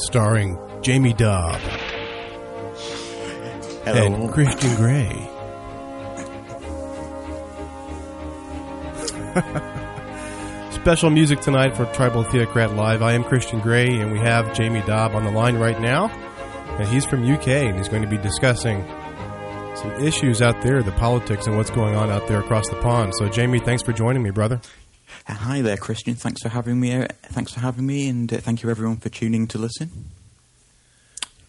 starring Jaymie Dobb Hello. and Christian Grey. Special music tonight for Tribal Theocrat Live. I am Christian Grey, and we have Jaymie Dobb on the line right now. And he's from UK, and he's going to be discussing some issues out there, the politics, and what's going on out there across the pond. So, Jaymie, thanks for joining me, brother. Hi there, Christian. Thanks for having me. uh, Thanks for having me, and uh, thank you everyone for tuning to listen.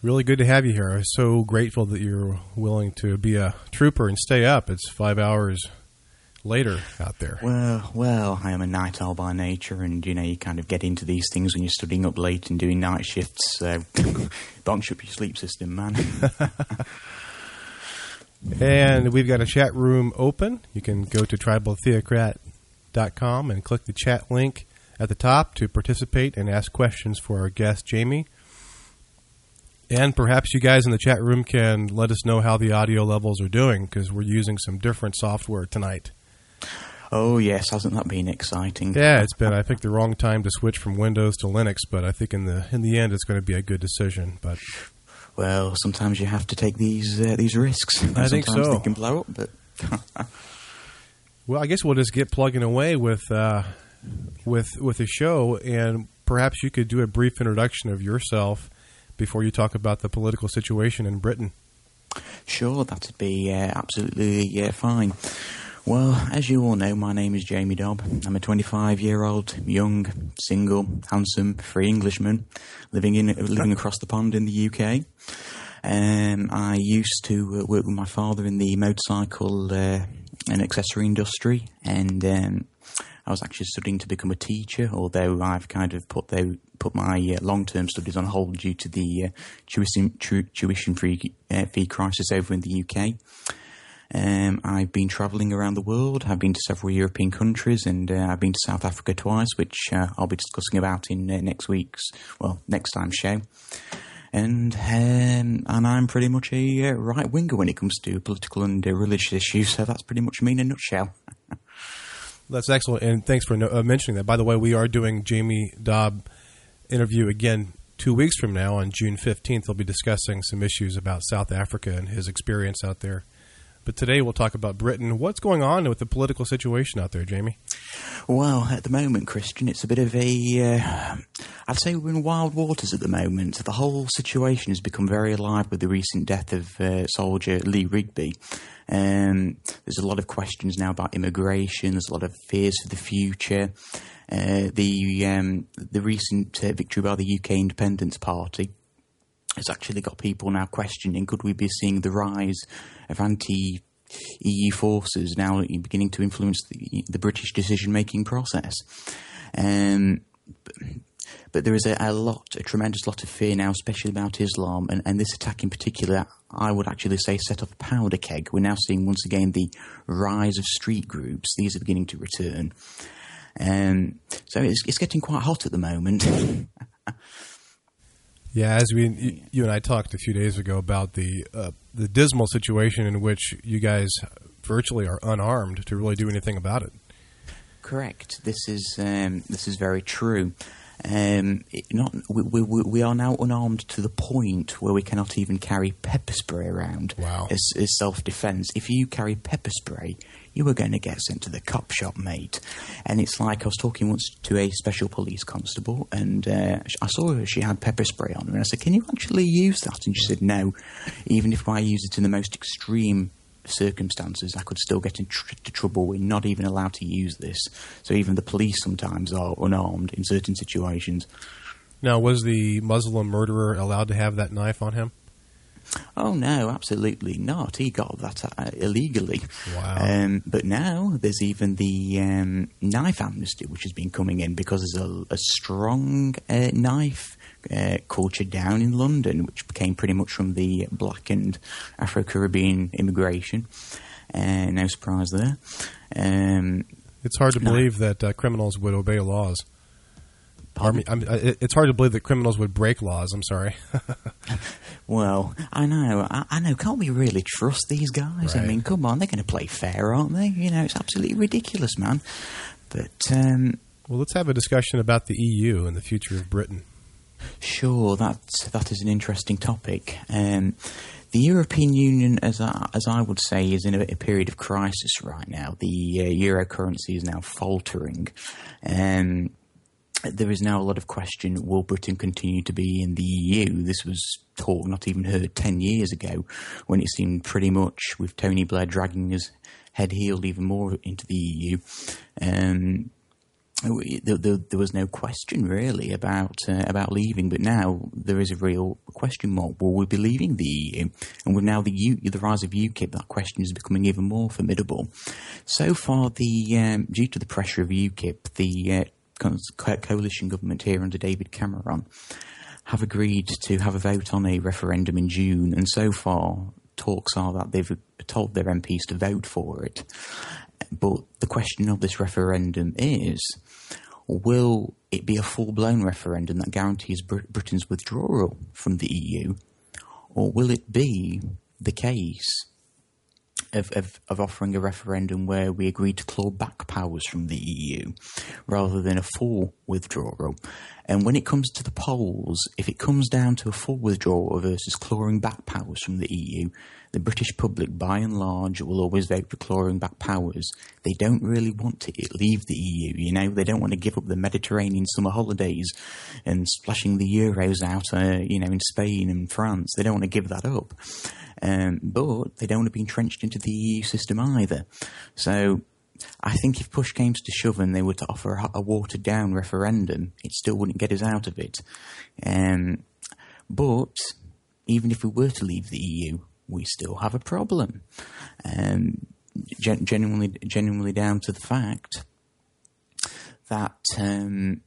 Really good to have you here. I'm so grateful that you're willing to be a trooper and stay up. It's five hours later out there. Well, well, I am a night owl by nature, and you know you kind of get into these things when you're studying up late and doing night shifts. So, bunch up your sleep system, man. And we've got a chat room open. You can go to tribaltheocrat.com and click the chat link at the top to participate and ask questions for our guest, Jaymie. And perhaps you guys in the chat room can let us know how the audio levels are doing because we're using some different software tonight. oh yes, hasn't that been exciting? Yeah, it's been I think the wrong time to switch from Windows to Linux, but I think in the in the end it's going to be a good decision. But Well, sometimes you have to take these uh, these risks. I think so. They can blow up, but Well, I guess we'll just get plugging away with uh, with with the show, and perhaps you could do a brief introduction of yourself before you talk about the political situation in Britain. Sure, that'd be uh, absolutely fine. Well, as you all know, my name is Jaymie Dobb. I'm a 25 year old, young, single, handsome, free Englishman living in living across the pond in the UK. Um, I used to uh, work with my father in the motorcycle uh, and accessory industry, and um, I was actually studying to become a teacher. Although I've kind of put put my uh, long term studies on hold due to the uh, tuition tu- tuition free uh, fee crisis over in the UK. Um, I've been travelling around the world. I've been to several European countries, and uh, I've been to South Africa twice, which uh, I'll be discussing about in uh, next week's, well, next time's show. And um, and I'm pretty much a uh, right winger when it comes to political and uh, religious issues. So that's pretty much me in a nutshell. That's excellent, and thanks for no, uh, mentioning that. By the way, we are doing Jaymie Dobb interview again two weeks from now on June fifteenth. They'll be discussing some issues about South Africa and his experience out there. But today we'll talk about Britain. What's going on with the political situation out there, Jaymie? Well, at the moment, Christian, it's a bit of a. Uh, I'd say we're in wild waters at the moment. The whole situation has become very alive with the recent death of uh, soldier Lee Rigby. Um, there's a lot of questions now about immigration. There's a lot of fears for the future. Uh, the um, the recent uh, victory by the UK Independence Party has actually got people now questioning: Could we be seeing the rise of anti EU forces now beginning to influence the, the British decision making process? Um, but, but there is a, a lot, a tremendous lot of fear now, especially about Islam, and, and this attack in particular, I would actually say set off a powder keg. We're now seeing once again the rise of street groups. These are beginning to return. Um, so it's, it's getting quite hot at the moment. Yeah, as we you, and I talked a few days ago about the uh, the dismal situation in which you guys virtually are unarmed to really do anything about it. Correct. This is um, this is very true. Um, not we, we, we are now unarmed to the point where we cannot even carry pepper spray around Wow. as, as self defence. If you carry pepper spray, you were going to get sent to the cop shop, mate. And it's like I was talking once to a special police constable, and uh, I saw her. She had pepper spray on her, and I said, "Can you actually use that?" And she said, "No. Even if I use it in the most extreme." circumstances, I could still get into tr- trouble. We're not even allowed to use this. So even the police sometimes are unarmed in certain situations. Now, was the Muslim murderer allowed to have that knife on him? Oh no, absolutely not. He got that uh, illegally. Wow. Um, but now there's even the um, knife amnesty, which has been coming in because there's a, a strong uh, knife uh, culture down in London, which came pretty much from the black and Afro Caribbean immigration. Uh, no surprise there. Um, It's hard to No. believe that uh, criminals would obey laws. Pardon? I mean, it's hard to believe that criminals would break laws. I'm sorry. Well, I know, I, I know. Can't we really trust these guys? I mean, come on, they're going to play fair, aren't they? You know, it's absolutely ridiculous, man. But um, well, let's have a discussion about the EU and the future of Britain. Sure, that that is an interesting topic. Um, the European Union, as I, as I would say, is in a, a period of crisis right now. The uh, euro currency is now faltering. Um, there is now a lot of question will Britain continue to be in the EU? This was talk not even heard 10 years ago when it seemed pretty much with Tony Blair dragging his head healed even more into the EU. Um, there, there, there, was no question really about uh, about leaving, but now there is a real question mark. Will we be leaving the EU? And with now the U, the rise of UKIP, that question is becoming even more formidable. So far, the um, due to the pressure of UKIP, the uh, coalition government here under David Cameron have agreed to have a vote on a referendum in June, and so far talks are that they've told their MPs to vote for it. But the question of this referendum is will it be a full blown referendum that guarantees Br- Britain's withdrawal from the EU, or will it be the case of, of, of, offering a referendum where we agree to claw back powers from the EU rather than a full withdrawal. And when it comes to the polls, if it comes down to a full withdrawal versus clawing back powers from the EU, the British public, by and large, will always vote for clawing back powers. They don't really want to leave the EU, you know, they don't want to give up the Mediterranean summer holidays and splashing the euros out, uh, you know, in Spain and France. They don't want to give that up. Um, but they don't want to be entrenched into the EU system either. So I think if push came to shove and they were to offer a, a watered down referendum, it still wouldn't get us out of it. Um, but even if we were to leave the EU, we still have a problem. Um, gen- genuinely, genuinely down to the fact that um,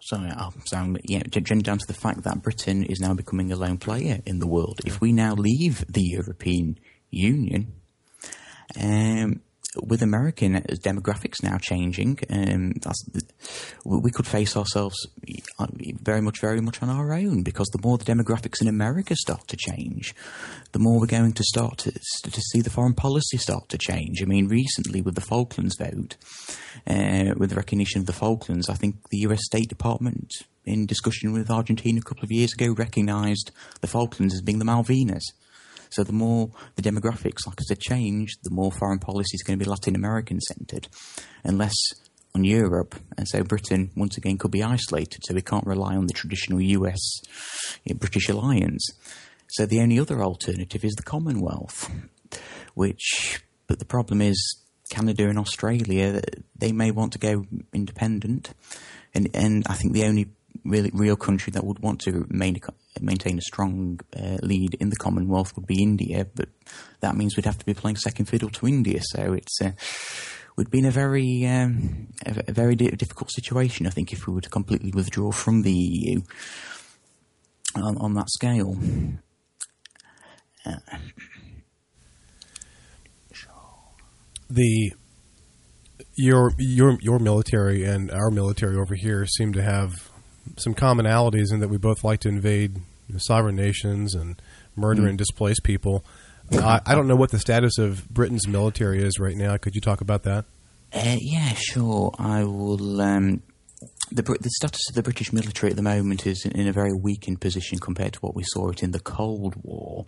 sorry, I'll sound yeah, down to the fact that Britain is now becoming a lone player in the world. If we now leave the European Union, um, with American demographics now changing, um, we could face ourselves uh, very much, very much on our own because the more the demographics in America start to change, the more we're going to start to, to see the foreign policy start to change. I mean, recently with the Falklands vote, uh, with the recognition of the Falklands, I think the US State Department, in discussion with Argentina a couple of years ago, recognised the Falklands as being the Malvinas. So the more the demographics, like I said, change, the more foreign policy is going to be Latin American centred, and less on Europe. And so Britain, once again, could be isolated. So we can't rely on the traditional US you know, British alliance. So the only other alternative is the Commonwealth, which, but the problem is Canada and Australia, they may want to go independent. And, and I think the only really real country that would want to main, maintain a strong uh, lead in the Commonwealth would be India, but that means we'd have to be playing second fiddle to India. So it's uh, we'd be in a very um, a, a, very difficult situation, I think, if we were to completely withdraw from the EU on, on that scale. Uh, the your your your military and our military over here seem to have some commonalities in that we both like to invade sovereign nations and murder mm. and displace people. I, I, don't know what the status of Britain's military is right now. Could you talk about that? Uh, yeah, sure. I will. Um, the, the status of the British military at the moment is in a very weakened position compared to what we saw it in the Cold War.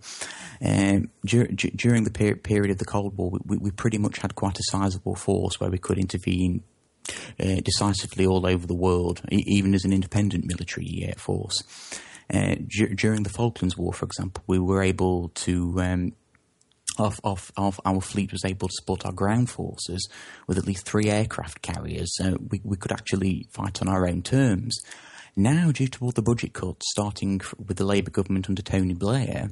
Um, dur- during the per- period of the Cold War, we, we pretty much had quite a sizable force where we could intervene uh, decisively all over the world, even as an independent military force. Uh, d- during the Falklands War, for example, we were able to. Um, of, of, of, our fleet was able to support our ground forces with at least three aircraft carriers, so we, we could actually fight on our own terms. Now, due to all the budget cuts, starting with the Labour government under Tony Blair,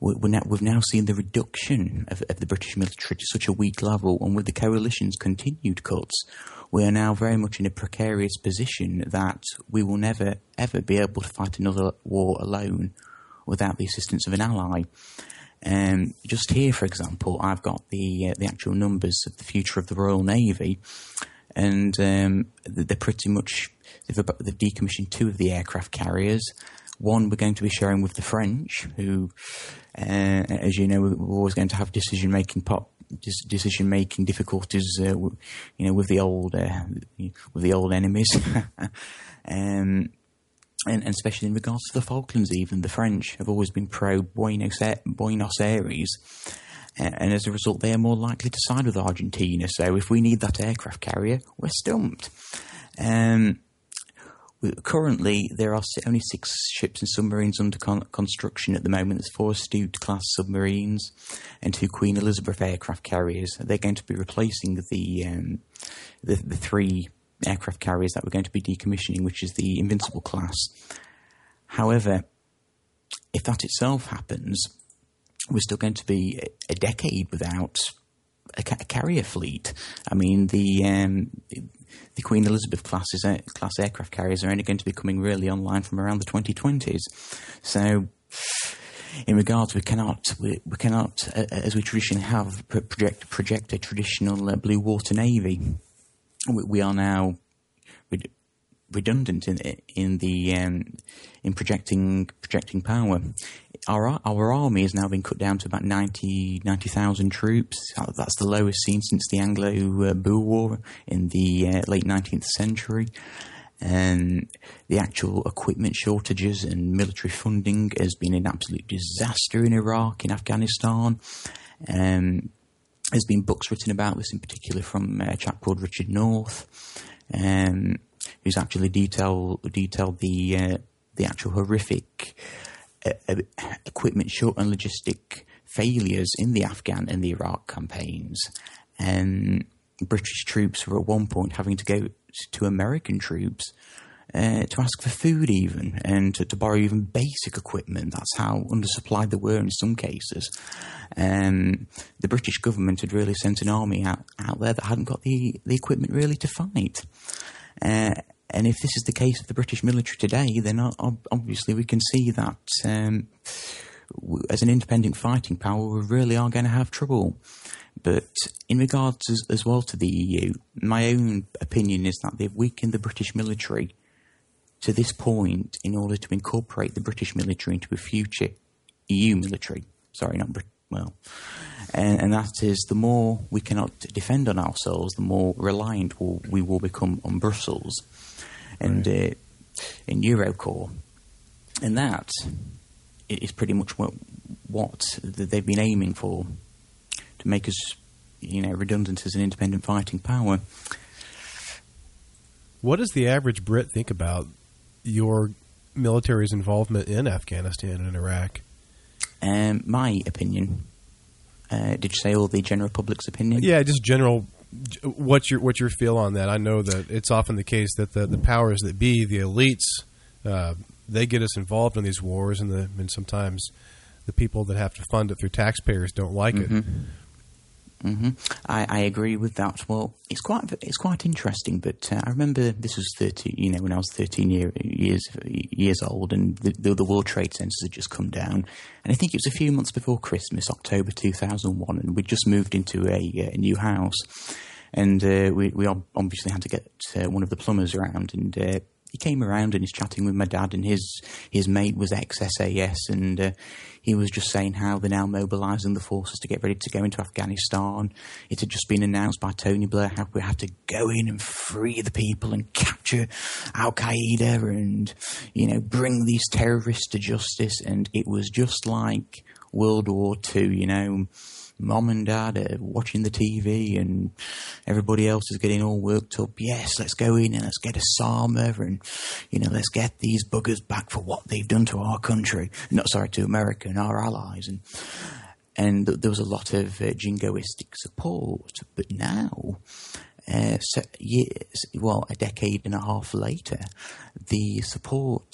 we're now, we've now seen the reduction of, of, the British military to such a weak level, and with the coalition's continued cuts, we are now very much in a precarious position that we will never ever be able to fight another war alone without the assistance of an ally. Um, just here, for example, I've got the uh, the actual numbers of the future of the Royal Navy, and um, they're pretty much they've, they've decommissioned two of the aircraft carriers. One we're going to be sharing with the French, who, uh, as you know, we're always going to have decision making decision making difficulties, uh, w- you know, with the old uh, with the old enemies, um, and, and especially in regards to the Falklands, even the French have always been pro Buenos, Buenos Aires, and as a result, they are more likely to side with Argentina. So if we need that aircraft carrier, we're stumped. Um, currently, there are only six ships and submarines under con- construction at the moment. There's four Astute class submarines and two Queen Elizabeth aircraft carriers. They're going to be replacing the um, the, the three aircraft carriers that we're going to be decommissioning, which is the Invincible class. However, if that itself happens, we're still going to be a decade without a, a carrier fleet. I mean, the um, the Queen Elizabeth classes, uh, class aircraft carriers are only going to be coming really online from around the 2020s. So, in regards, we cannot we, we cannot, uh, as we traditionally have, project project a traditional uh, blue water navy. We, we are now redundant in in the um, in projecting projecting power. Our our army has now been cut down to about 90 90,000 troops. That's the lowest seen since the Anglo-Boer War in the uh, late nineteenth century. And the actual equipment shortages and military funding has been an absolute disaster in Iraq, in Afghanistan. Um, there's been books written about this, in particular from a chap called Richard North. Um, who's actually detailed detailed the uh, the actual horrific uh, equipment short and logistic failures in the Afghan and the Iraq campaigns, and British troops were at one point having to go to American troops. Uh, to ask for food, even, and to, to, borrow even basic equipment. That's how undersupplied they were in some cases. Um, the British government had really sent an army out, out there that hadn't got the, the equipment really to fight. Uh, and if this is the case of the British military today, then obviously we can see that um, as an independent fighting power, we really are going to have trouble. But in regards as, as, well to the EU, my own opinion is that they've weakened the British military to this point in order to incorporate the British military into a future EU military. Sorry, not Brit- well, and, and, that is the more we cannot defend on ourselves, the more reliant we'll, we will become on Brussels and right. uh, in Eurocorps, and that is pretty much what what they've been aiming for to make us, you know, redundant as an independent fighting power. What does the average Brit think about your military's involvement in Afghanistan and Iraq? Um, my opinion. Uh, did you say all the general public's opinion? Yeah, just general. What's your what's your feel on that? I know that it's often the case that the, the powers that be, the elites, uh, they get us involved in these wars, and the and sometimes the people that have to fund it through taxpayers don't like mm-hmm. it. Mm-hmm. I, I, agree with that. Well, it's quite it's quite interesting. But uh, I remember this was thirty. You know, when I was thirteen year, years years old, and the, the, the, World Trade Centers had just come down. And I think it was a few months before Christmas, October two thousand one, and we just moved into a, a new house. And uh, we we obviously had to get uh, one of the plumbers around, and uh, he came around and he's chatting with my dad, and his his mate was ex SAS, and uh, he was just saying how they're now mobilising the forces to get ready to go into Afghanistan. It had just been announced by Tony Blair how we had to go in and free the people and capture Al Qaeda and you know bring these terrorists to justice, and it was just like World War Two, you know mom and dad are watching the TV and everybody else is getting all worked up. Yes, let's go in and let's get Osama and, you know, let's get these buggers back for what they've done to our country. Not sorry, to America and our allies. And, and there was a lot of uh, jingoistic support. But now, uh, so years, well, a decade and a half later, the support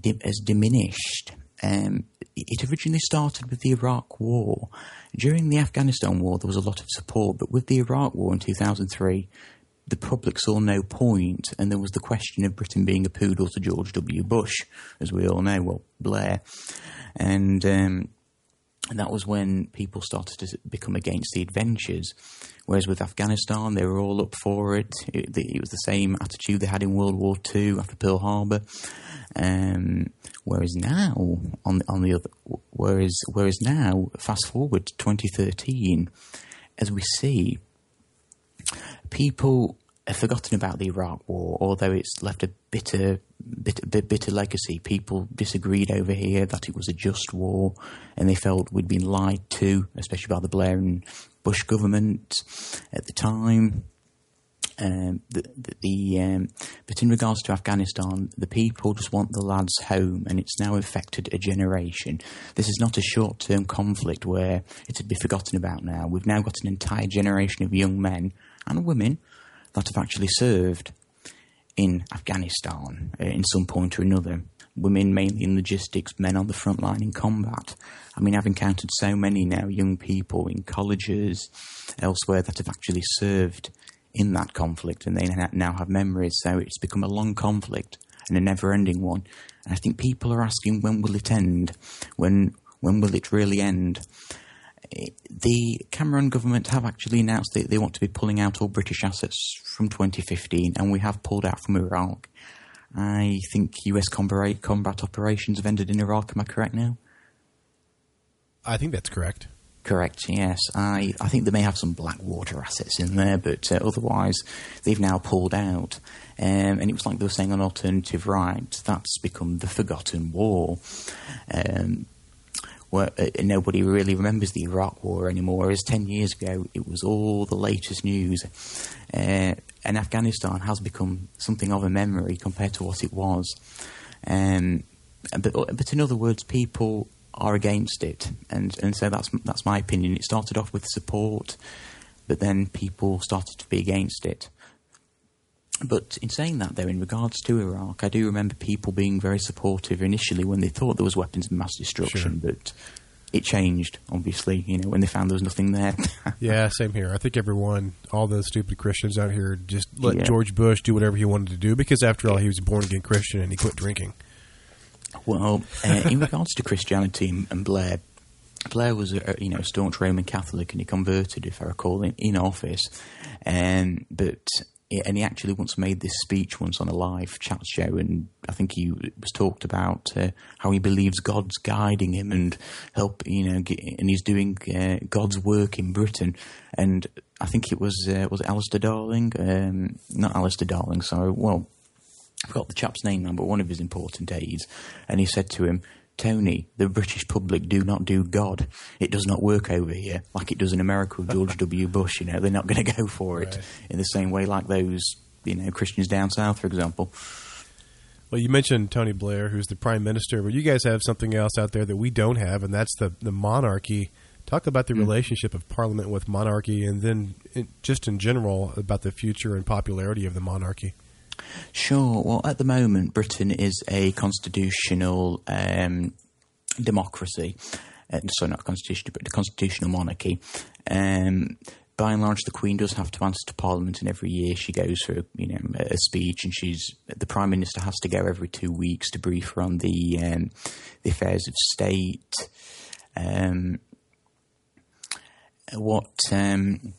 dim- has diminished. Um, it originally started with the Iraq War. During the Afghanistan War, there was a lot of support, but with the Iraq War in 2003, the public saw no point, and there was the question of Britain being a poodle to George W. Bush, as we all know, well, Blair. And, um, and that was when people started to become against the adventures. Whereas with Afghanistan, they were all up for it. It, it was the same attitude they had in World War II after Pearl Harbor. Um, whereas now, on on the other, whereas whereas now, fast forward to 2013, as we see, people forgotten about the Iraq War, although it's left a bitter, bitter, bitter legacy. People disagreed over here that it was a just war, and they felt we'd been lied to, especially by the Blair and Bush government at the time. Um, the, the, um, but in regards to Afghanistan, the people just want the lads home, and it's now affected a generation. This is not a short-term conflict where it would be forgotten about now. We've now got an entire generation of young men and women that have actually served in Afghanistan uh, in some point or another. Women mainly in logistics, men on the front line in combat. I mean, I've encountered so many now young people in colleges, elsewhere that have actually served in that conflict and they now have memories. So it's become a long conflict and a never ending one. And I think people are asking when will it end? When, when will it really end? The Cameron government have actually announced that they want to be pulling out all British assets from 2015, and we have pulled out from Iraq. I think US combat, combat operations have ended in Iraq. Am I correct now? I think that's correct. Correct, yes. I, I think they may have some Blackwater assets in there, but uh, otherwise they've now pulled out. Um, and it was like they were saying on Alternative Right, that's become the forgotten war. Um, where uh, nobody really remembers the Iraq War anymore. As ten years ago, it was all the latest news, uh, and Afghanistan has become something of a memory compared to what it was. Um, but, but in other words, people are against it, and and so that's that's my opinion. It started off with support, but then people started to be against it. But in saying that, though, in regards to Iraq, I do remember people being very supportive initially when they thought there was weapons of mass destruction, sure. but it changed, obviously, you know, when they found there was nothing there. yeah, same here. I think everyone, all those stupid Christians out here, just let yeah. George Bush do whatever he wanted to do because, after all, he was a born again Christian and he quit drinking. Well, uh, in regards to Christianity and Blair, Blair was a you know staunch Roman Catholic and he converted, if I recall, in, in office. Um, but and he actually once made this speech once on a live chat show, and I think he was talked about uh, how he believes God's guiding him and help, you know, get, and he's doing uh, God's work in Britain. And I think it was uh, was it Alistair Darling, um, not Alistair Darling, sorry. Well, I forgot the chap's name now, but one of his important aides, and he said to him, Tony, the British public do not do God. It does not work over here like it does in America with George W. Bush. You know, they're not going to go for it right. in the same way like those, you know, Christians down south, for example. Well, you mentioned Tony Blair, who's the prime minister, but you guys have something else out there that we don't have, and that's the the monarchy. Talk about the mm. relationship of Parliament with monarchy, and then just in general about the future and popularity of the monarchy. Sure. Well, at the moment, Britain is a constitutional um, democracy. Uh, sorry, not constitutional, but a constitutional monarchy. Um, by and large, the Queen does have to answer to Parliament, and every year she goes for you know a speech, and she's the Prime Minister has to go every two weeks to brief her on the um, the affairs of state. Um, what um,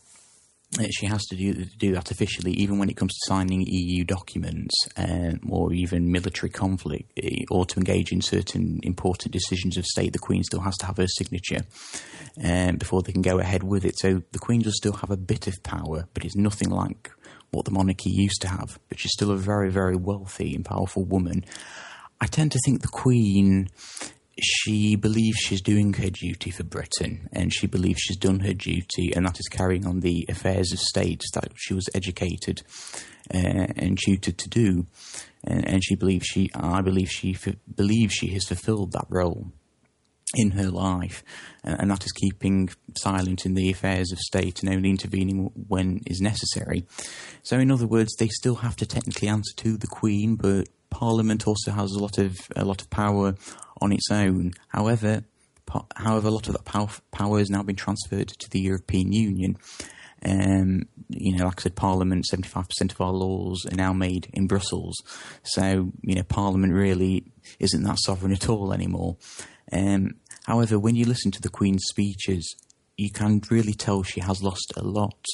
she has to do, do that officially, even when it comes to signing EU documents um, or even military conflict, eh, or to engage in certain important decisions of state. The Queen still has to have her signature um, before they can go ahead with it. So the Queen does still have a bit of power, but it's nothing like what the monarchy used to have. But she's still a very, very wealthy and powerful woman. I tend to think the Queen she believes she's doing her duty for Britain, and she believes she's done her duty, and that is carrying on the affairs of state that she was educated uh, and tutored to do. And, and, she believes she, I believe she f- believes she has fulfilled that role in her life, and, and that is keeping silent in the affairs of state and only intervening when is necessary. So, in other words, they still have to technically answer to the Queen, but Parliament also has a lot of a lot of power on its own. However, however, a lot of that power, power has now been transferred to the European Union. Um, you know, like I said, Parliament, 75% of our laws are now made in Brussels. So, you know, Parliament really isn't that sovereign at all anymore. Um, however, when you listen to the Queen's speeches, you can really tell she has lost a lot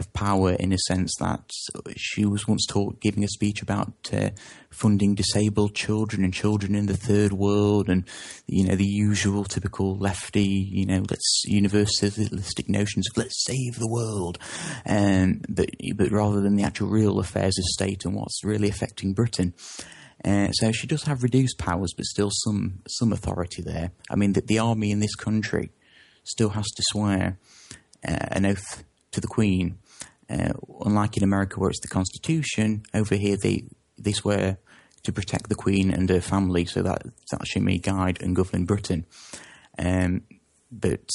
of power in a sense that she was once taught giving a speech about uh, funding disabled children and children in the third world and you know the usual typical lefty you know let's universalistic notions of let's save the world um, but but rather than the actual real affairs of state and what's really affecting Britain uh, so she does have reduced powers, but still some some authority there. I mean, the, the army in this country still has to swear uh, an oath to the Queen. Uh, unlike in America, where it's the Constitution, over here they they to protect the Queen and her family, so that that she may guide and govern Britain. Um, but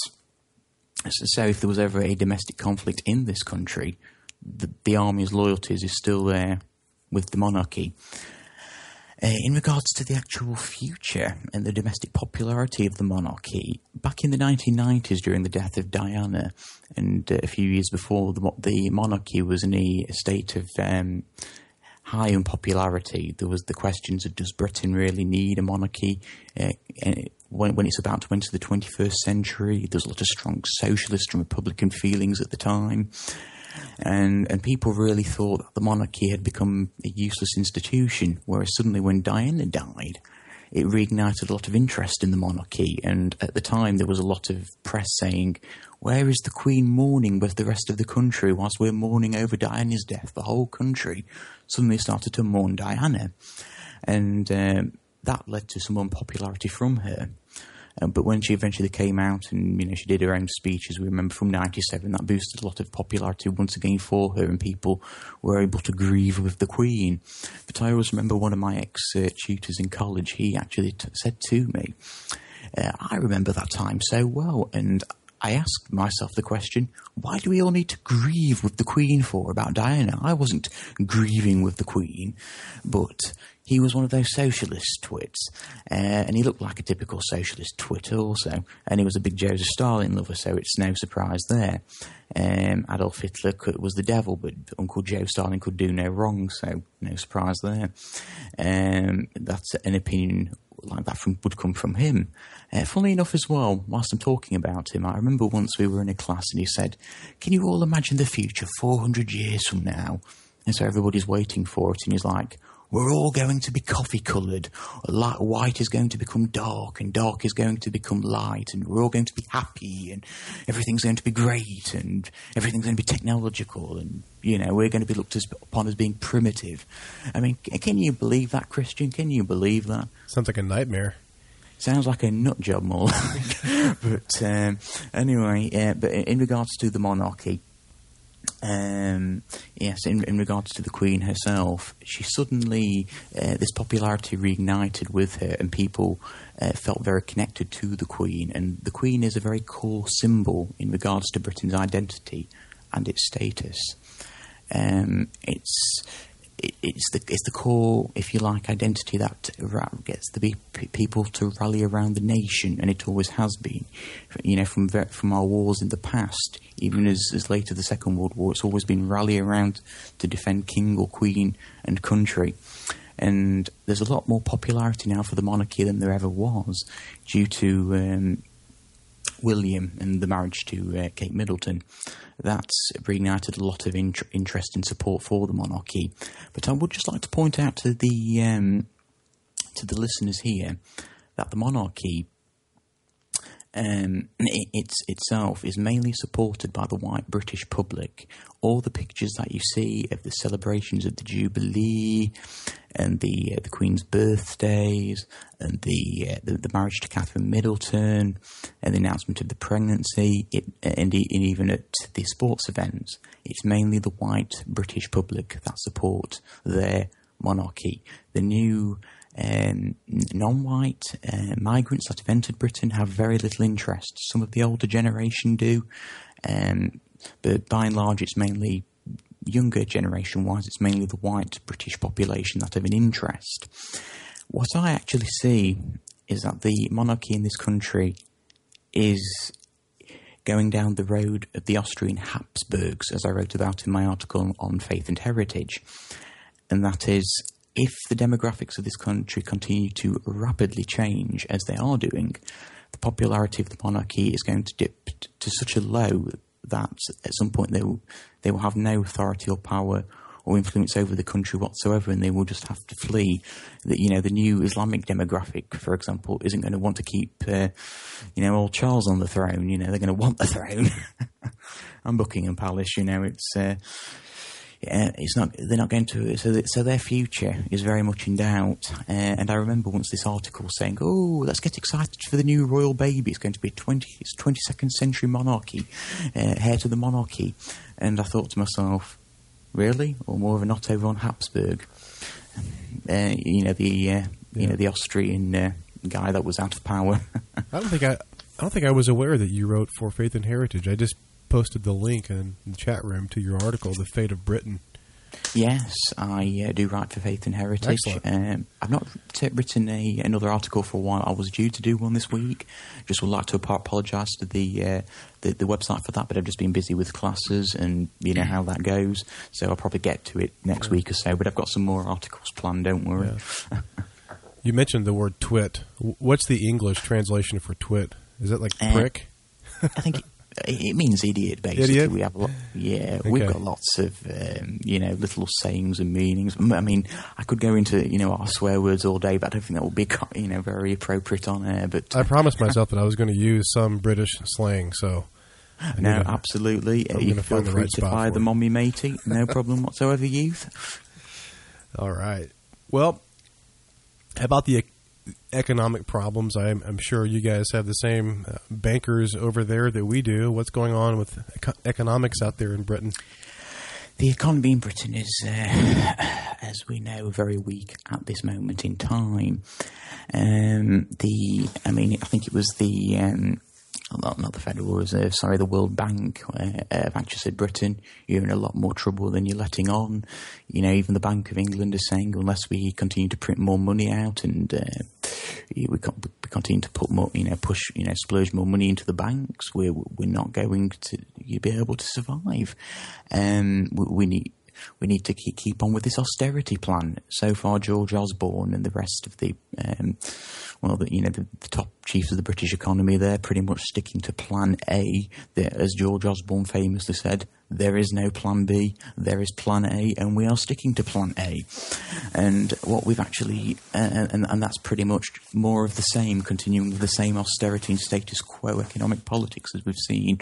so, if there was ever a domestic conflict in this country, the, the army's loyalties is still there with the monarchy. Uh, in regards to the actual future and the domestic popularity of the monarchy, back in the 1990s during the death of Diana and uh, a few years before, the, the, monarchy was in a state of um, high unpopularity. There was the questions of does Britain really need a monarchy? Uh, when, when, it's about to enter the 21st century, there's a lot of strong socialist and Republican feelings at the time and and people really thought that the monarchy had become a useless institution. Whereas suddenly, when Diana died, it reignited a lot of interest in the monarchy. And at the time, there was a lot of press saying, "Where is the Queen mourning with the rest of the country whilst we're mourning over Diana's death?" The whole country suddenly started to mourn Diana, and um, that led to some unpopularity from her. Um, but when she eventually came out and you know she did her own speech, as we remember from '97 that boosted a lot of popularity once again for her, and people were able to grieve with the Queen. But I always remember one of my ex uh, tutors in college. He actually t- said to me, uh, "I remember that time so well," and I asked myself the question, why do we all need to grieve with the Queen for about Diana? I wasn't grieving with the Queen, but he was one of those socialist twits, uh, and he looked like a typical socialist twit also, and he was a big Joseph Stalin lover, so it's no surprise there. Um, Adolf Hitler could, was the devil, but Uncle Joe Stalin could do no wrong, so no surprise there. Um, that's an opinion like that from, would come from him. Uh, funnily enough, as well, whilst I'm talking about him, I remember once we were in a class and he said, Can you all imagine the future 400 years from now? And so everybody's waiting for it, and he's like, we're all going to be coffee coloured. White is going to become dark, and dark is going to become light, and we're all going to be happy, and everything's going to be great, and everything's going to be technological, and you know we're going to be looked upon as being primitive. I mean, can you believe that, Christian? Can you believe that? Sounds like a nightmare. Sounds like a nut job, more. but um, anyway, uh, but in regards to the monarchy, um, yes, in, in, regards to the Queen herself, she suddenly, uh, this popularity reignited with her, and people uh, felt very connected to the Queen. And the Queen is a very core symbol in regards to Britain's identity and its status. Um, it's it's the it's the core, if you like, identity that gets the people to rally around the nation, and it always has been. You know, from from our wars in the past, even as as late as the Second World War, it's always been rally around to defend king or queen and country. And there's a lot more popularity now for the monarchy than there ever was, due to um, William and the marriage to uh, Kate Middleton that's reignited a lot of int- interest and support for the monarchy. But I would just like to point out to the um, to the listeners here that the monarchy um, it, it's itself is mainly supported by the white British public. All the pictures that you see of the celebrations of the Jubilee and the uh, the Queen's birthdays and the, uh, the, the marriage to Catherine Middleton and the announcement of the pregnancy, it, and, and even at the sports events, it's mainly the white British public that support their monarchy. The new um, non-white uh, migrants that have entered Britain have very little interest. Some of the older generation do, um, but by and large, it's mainly younger generation-wise. It's mainly the white British population that have an interest. What I actually see is that the monarchy in this country is going down the road of the Austrian Habsburgs, as I wrote about in my article on faith and heritage, and that is if the demographics of this country continue to rapidly change as they are doing, the popularity of the monarchy is going to dip to such a low that at some point they will, they will have no authority or power or influence over the country whatsoever, and they will just have to flee. That you know, the new Islamic demographic, for example, isn't going to want to keep uh, you know old Charles on the throne. You know, they're going to want the throne. and Buckingham Palace, you know, it's. Uh, it's not. They're not going to. So, so their future is very much in doubt. Uh, and I remember once this article saying, "Oh, let's get excited for the new royal baby. It's going to be a twenty. It's twenty second century monarchy, uh, heir to the monarchy." And I thought to myself, really, or more of an Otto von Habsburg. Uh, you know the uh, yeah. you know the Austrian uh, guy that was out of power. I don't think I I don't think I was aware that you wrote for Faith and Heritage. I just posted the link in the chat room to your article, "The Fate of Britain." Yes, I uh, do write for Faith and Heritage. Um, I've not t- written a, another article for a while. I was due to do one this week. Just would like to apologise to the, uh, the, the website for that, but I've just been busy with classes and you know how that goes. So I'll probably get to it next yeah. week or so. But I've got some more articles planned. Don't worry. Yeah. you mentioned the word twit. What's the English translation for twit? Is it like uh, prick? I think it means idiot. Basically, idiot? we have a lot. Yeah, okay. we've got lots of um, you know little sayings and meanings. I mean, I could go into you know our swear words all day, but I don't think that would be you know very appropriate on air. But I promised myself that I was going to use some British slang, so. I no, to, absolutely. I'm you feel free right to fire them on me, matey. No problem whatsoever, youth. All right. Well, how about the economic problems. I'm, I'm, sure you guys have the same uh, bankers over there that we do. What's going on with economics out there in Britain? The economy in Britain is, uh, as we know, very weak at this moment in time. Um, the, I mean, I think it was the um, not, not the Federal Reserve, sorry, the World Bank uh, have actually said, Britain, you're in a lot more trouble than you're letting on. You know, even the Bank of England is saying, unless we continue to print more money out and uh, we, continue to put more, you know, push, you know, splurge more money into the banks, we're, we're not going to be able to survive. Um, we, we need, we need to keep, keep on with this austerity plan. So far, George Osborne and the rest of the, um, well, the, you know, the, the, top chiefs of the British economy, they're pretty much sticking to Plan A. They're, as George Osborne famously said, there is no Plan B, there is Plan A, and we are sticking to Plan A. And what we've actually, uh, and, and that's pretty much more of the same, continuing with the same austerity and status quo economic politics as we've seen.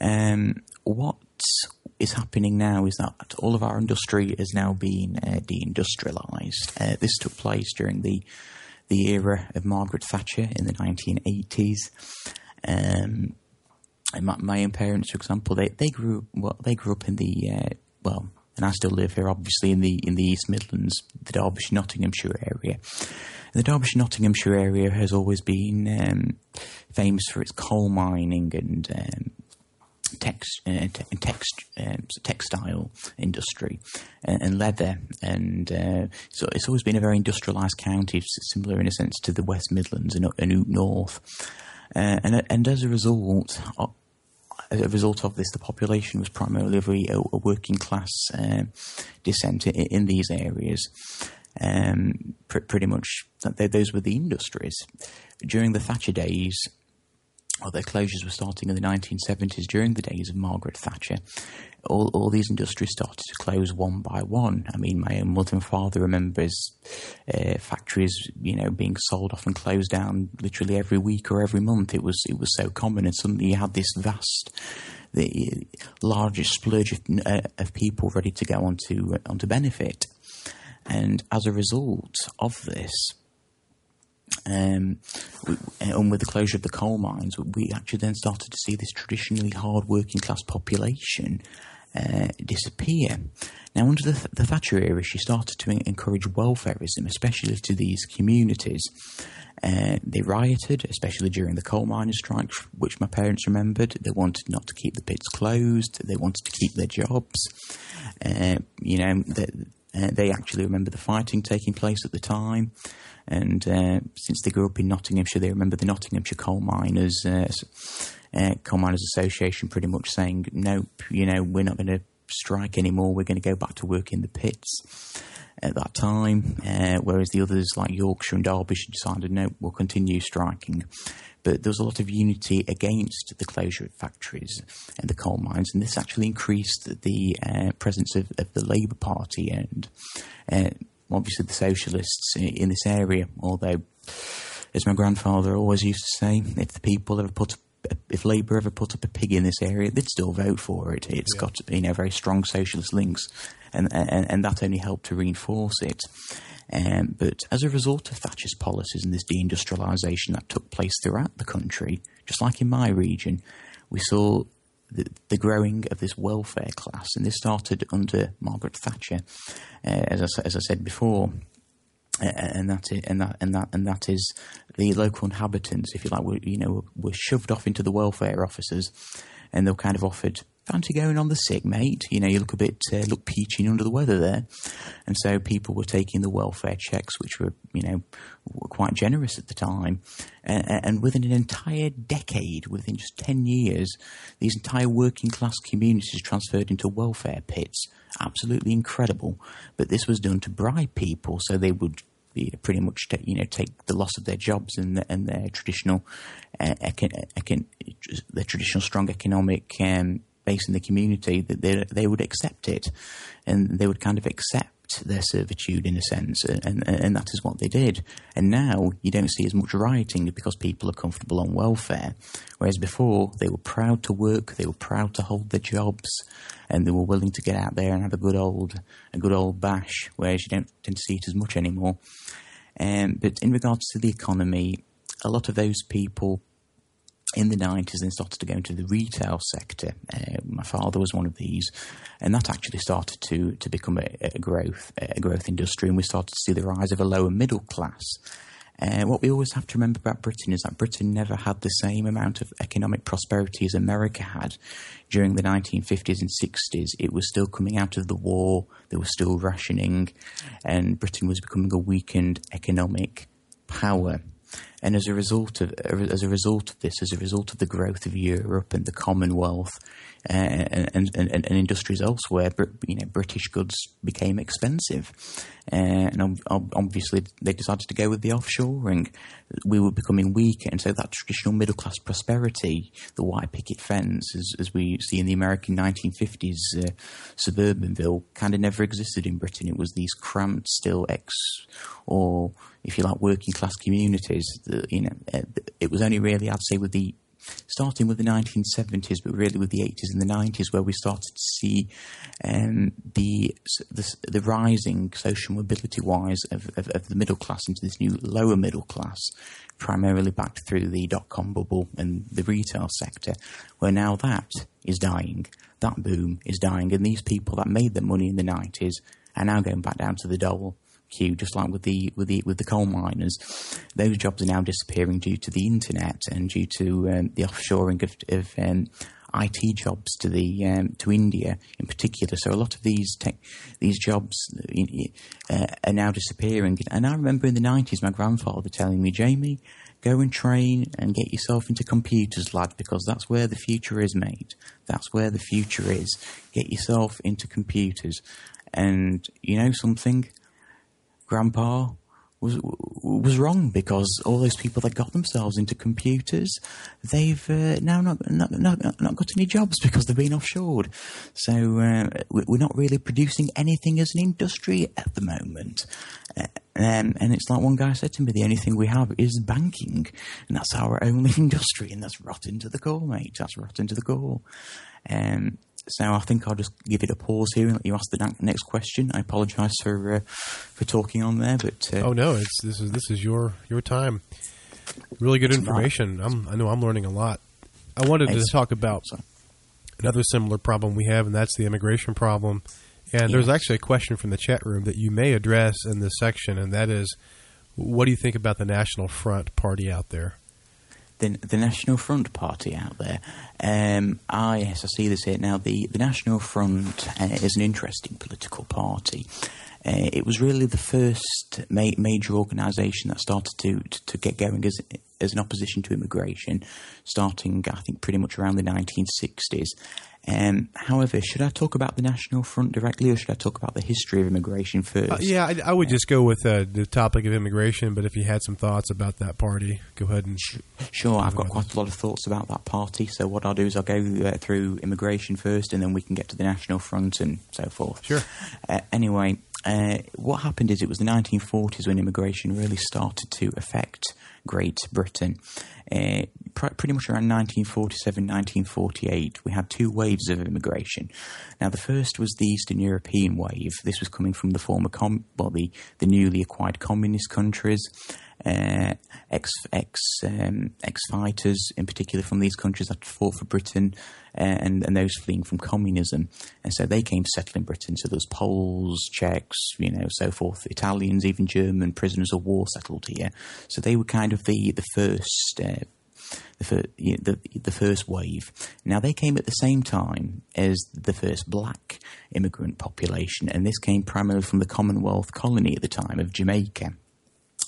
Um, what is happening now is that all of our industry is now being uh, deindustrialized. Uh, this took place during the the era of Margaret Thatcher in the 1980s. Um, my, my, own parents, for example, they, they grew well. They grew up in the uh, well, and I still live here, obviously in the in the East Midlands, the Derbyshire Nottinghamshire area. And the Derbyshire Nottinghamshire area has always been um, famous for its coal mining and um, text, uh, te- text, um, textile industry and, and leather, and uh, so it's always been a very industrialised county, similar in a sense to the West Midlands and, and North, uh, and and as a result. as a result of this, the population was primarily a, a working class uh, descent in, in, these areas. Um, pr- pretty much, they, those were the industries. During the Thatcher days, well, their closures were starting in the 1970s during the days of Margaret Thatcher. All, all these industries started to close one by one. I mean, my own mother and father remembers uh, factories, you know, being sold off and closed down literally every week or every month. It was it was so common, and suddenly you had this vast, the largest splurge of, uh, of people ready to go onto onto benefit. And as a result of this, um, and with the closure of the coal mines, we actually then started to see this traditionally hard working class population uh, disappear. Now, under the, the, Thatcher era, she started to encourage welfareism, especially to these communities. Uh, they rioted, especially during the coal miners' strikes, which my parents remembered. They wanted not to keep the pits closed. They wanted to keep their jobs. Uh, you know, they, uh, they actually remember the fighting taking place at the time. And uh, since they grew up in Nottinghamshire, they remember the Nottinghamshire Coal Miners uh, uh, Coal Miners Association pretty much saying, "Nope, you know, we're not going to strike anymore. We're going to go back to work in the pits." At that time, uh, whereas the others like Yorkshire and Derbyshire decided no, we'll continue striking. But there was a lot of unity against the closure of factories and the coal mines, and this actually increased the uh, presence of, of, the Labour Party and uh, obviously the socialists in this area. Although, as my grandfather always used to say, if the people ever put if Labour ever put up a pig in this area, they'd still vote for it. It's yeah. got you know very strong socialist links, and, and and that only helped to reinforce it. Um, but as a result of Thatcher's policies and this deindustrialisation that took place throughout the country, just like in my region, we saw the, the, growing of this welfare class, and this started under Margaret Thatcher, uh, as, I, as I said before. And that is, and that and that and that is the local inhabitants, if you like, were you know were shoved off into the welfare officers, and they were kind of offered fancy going on the sick, mate? You know, you look a bit, uh, look peachy under the weather there. And so people were taking the welfare checks, which were, you know, were quite generous at the time. And, and within an entire decade, within just 10 years, these entire working class communities transferred into welfare pits. Absolutely incredible. But this was done to bribe people so they would pretty much you know take the loss of their jobs and, the, and their traditional uh, econ, econ, traditional strong economic um, base in the community that they they would accept it, and they would kind of accept their servitude in a sense, and, and, and that is what they did. And now you don't see as much rioting because people are comfortable on welfare, whereas before they were proud to work, they were proud to hold their jobs, and they were willing to get out there and have a good old a good old bash. Whereas you don't tend to see it as much anymore. Um, but in regards to the economy, a lot of those people in the 90s then started to go into the retail sector. Uh, my father was one of these, and that actually started to, to become a, a, growth a growth industry, and we started to see the rise of a lower middle class. Uh, what we always have to remember about Britain is that Britain never had the same amount of economic prosperity as America had during the 1950s and 60s. It was still coming out of the war, there was still rationing, and Britain was becoming a weakened economic power. And as a result of as a result of this, as a result of the growth of Europe and the Commonwealth uh, and, and, and, and, industries elsewhere, you know, British goods became expensive, uh, and obviously they decided to go with the offshoring. We were becoming weaker, and so that traditional middle class prosperity, the white picket fence, as, as we see in the American 1950s uh, suburbanville, kind of never existed in Britain. It was these cramped, still ex or if you like, working class communities. The, you know, uh, it was only really, I'd say, with the starting with the 1970s, but really with the 80s and the 90s, where we started to see um, the, the, the rising social mobility wise of, of, of, the middle class into this new lower middle class, primarily backed through the dot com bubble and the retail sector, where now that is dying. That boom is dying, and these people that made their money in the 90s are now going back down to the dole queue, just like with the with the with the coal miners. Those jobs are now disappearing due to the internet and due to um, the offshoring of, of um, IT jobs to the um, to India in particular. So a lot of these tech, these jobs uh, are now disappearing. And I remember in the nineties, my grandfather telling me, Jaymie, go and train and get yourself into computers, lad, because that's where the future is, mate. That's where the future is. Get yourself into computers. And you know something? Grandpa was was wrong because all those people that got themselves into computers, they've uh, now not, not not not got any jobs because they've been offshored. So uh, we're not really producing anything as an industry at the moment. Uh, um, and it's like one guy said to me, the only thing we have is banking, and that's our only industry, and that's rotten to the core, mate. That's rotten to the core. Um, so I think I'll just give it a pause here and let you ask the next question. I apologise for uh, for talking on there, but uh, oh no, it's this is this is your your time. Really good information. I'm, I know I'm learning a lot. I wanted to talk about another similar problem we have, and that's the immigration problem. And there's actually a question from the chat room that you may address in this section, and that is, what do you think about the National Front Party out there? The, the National Front Party out there. Um, I yes, I see this here now. The the National Front uh, is an interesting political party. Uh, it was really the first ma- major organisation that started to, to, to get going as as an opposition to immigration, starting I think pretty much around the 1960s. Um, however, should I talk about the National Front directly, or should I talk about the history of immigration first? Uh, yeah, I, I would just go with uh, the topic of immigration. But if you had some thoughts about that party, go ahead and. Sure, I've got quite a lot of thoughts about that party. So what I'll do is I'll go uh, through immigration first, and then we can get to the National Front and so forth. Sure. Uh, anyway, uh, what happened is it was the 1940s when immigration really started to affect Great Britain. Uh, pr- pretty much around 1947, 1948, we had two waves of immigration. Now, the first was the Eastern European wave. This was coming from the former, com- well, the, the newly acquired communist countries. Uh, ex ex um, ex fighters, in particular from these countries that fought for Britain, uh, and and those fleeing from communism, and so they came to settle in Britain. So there's Poles, Czechs, you know, so forth, Italians, even German prisoners of war settled here. So they were kind of the the first. Uh, the, fir- the, the first wave. Now they came at the same time as the first black immigrant population, and this came primarily from the Commonwealth colony at the time of Jamaica.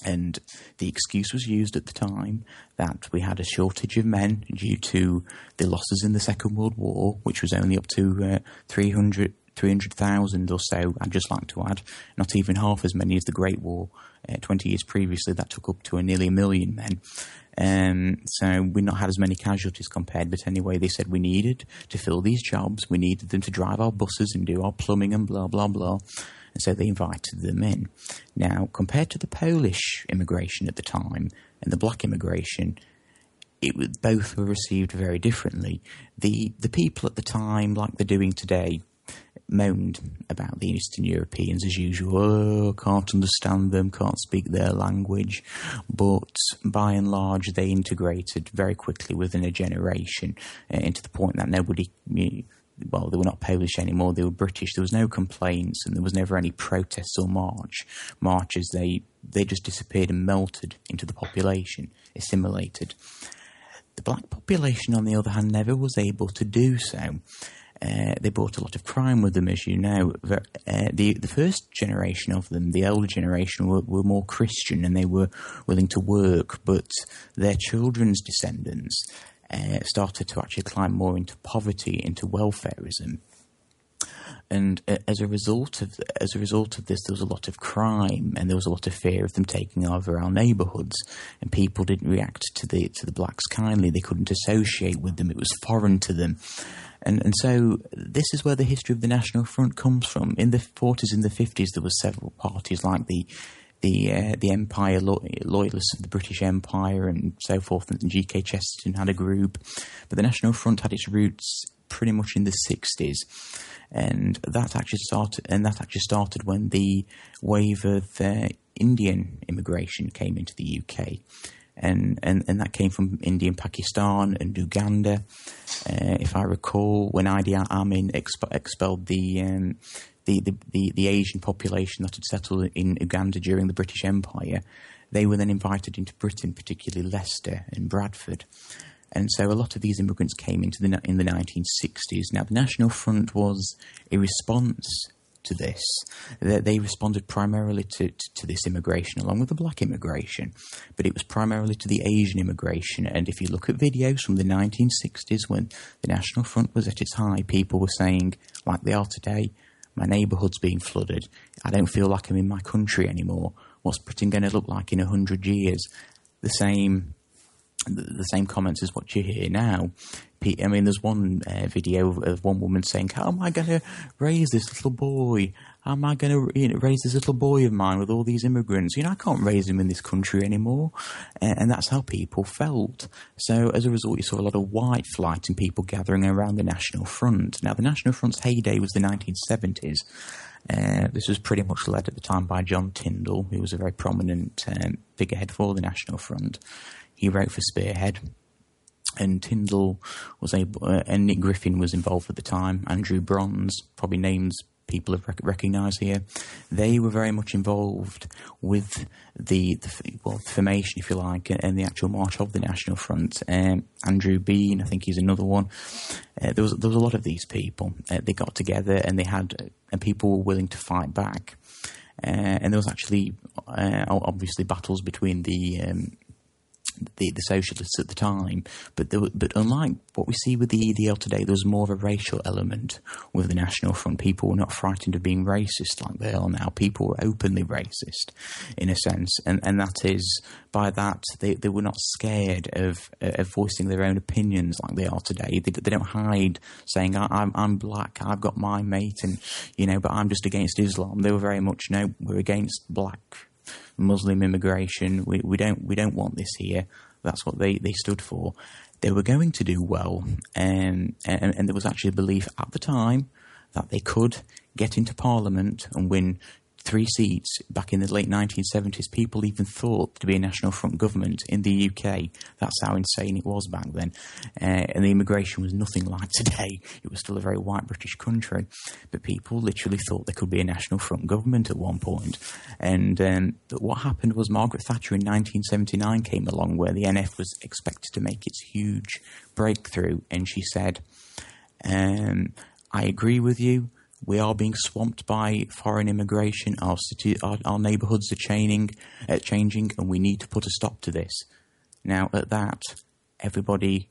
And the excuse was used at the time that we had a shortage of men due to the losses in the Second World War, which was only up to uh, 300 300,000 or so, I'd just like to add, not even half as many as the Great War. Uh, 20 years previously, that took up to a nearly a million men. Um, so we not had as many casualties compared, but anyway, they said we needed to fill these jobs, we needed them to drive our buses and do our plumbing and blah, blah, blah. And so they invited them in. Now, compared to the Polish immigration at the time and the black immigration, it was, both were received very differently. The the people at the time, like they're doing today, moaned about the Eastern Europeans as usual. Oh, can't understand them, can't speak their language. But by and large, they integrated very quickly within a generation, uh, into the point that nobody. Well, they were not Polish anymore. They were British. There was no complaints, and there was never any protests or march marches. They they just disappeared and melted into the population, assimilated. The black population, on the other hand, never was able to do so. Uh, they brought a lot of crime with them, as you know. The, uh, the, the first generation of them, the older generation, were, were more Christian and they were willing to work, but their children's descendants uh, started to actually climb more into poverty, into welfareism. And uh, as a result of as a result of this, there was a lot of crime, and there was a lot of fear of them taking over our neighbourhoods. And people didn't react to the to the blacks kindly; they couldn't associate with them; it was foreign to them. And, and so this is where the history of the National Front comes from. In the 40s and the 50s, there were several parties like the the uh, the Empire loyalists of the British Empire and so forth. And G.K. Chesterton had a group, but the National Front had its roots pretty much in the 60s, and that actually started. And that actually started when the wave of uh, Indian immigration came into the UK and, and, and that came from India and Pakistan and Uganda. Uh, if I recall, when Idi Amin exp- expelled the, um, the, the, the, Asian population that had settled in Uganda during the British Empire, they were then invited into Britain, particularly Leicester and Bradford. And so a lot of these immigrants came into the in the 1960s. Now the National Front was a response to this. They, they responded primarily to, to, to, this immigration along with the black immigration, but it was primarily to the Asian immigration. And if you look at videos from the 1960s when the National Front was at its high, people were saying, like they are today, my neighbourhood's being flooded. I don't feel like I'm in my country anymore. What's Britain going to look like in a hundred years? The same the same comments as what you hear now. I mean, there's one uh, video of one woman saying, "How am I going to raise this little boy? Am I going to you know, raise this little boy of mine with all these immigrants? You know, I can't raise him in this country anymore." And, and that's how people felt. So, as a result, you saw a lot of white flight and people gathering around the National Front. Now, the National Front's heyday was the 1970s. Uh, this was pretty much led at the time by John Tyndall, who was a very prominent um, figurehead for the National Front. He wrote for Spearhead, and Tyndall was able, uh, and Nick Griffin was involved at the time. Andrew Brons, probably names people have rec- recognised here. They were very much involved with the, the well, formation, if you like, and the actual march of the National Front. Um, Andrew Bean, I think he's another one. Uh, there was there was a lot of these people. Uh, they got together and they had, uh, and people were willing to fight back. Uh, and there was actually, uh, obviously, battles between the um, the, the socialists at the time. But were, but unlike what we see with the EDL today, there was more of a racial element with the National Front. People were not frightened of being racist like they are now. People were openly racist, in a sense, and and that is by that they, they were not scared of of voicing their own opinions like they are today. They, they don't hide saying I, I'm I'm black, I've got my mate, and you know, but I'm just against Islam. They were very much no, we're against black Muslim immigration. We, we don't we don't want this here. That's what they, they stood for. They were going to do well, and, and there was actually a belief at the time that they could get into Parliament and win three seats back in the late 1970s, people even thought to be a National Front government in the UK. That's how insane it was back then. Uh, and the immigration was nothing like today. It was still a very white British country. But people literally thought there could be a National Front government at one point. And um, what happened was Margaret Thatcher in 1979 came along where the NF was expected to make its huge breakthrough. And she said, um, I agree with you. We are being swamped by foreign immigration. Our city, our, our neighbourhoods are changing, uh, changing, and we need to put a stop to this. Now, at that, everybody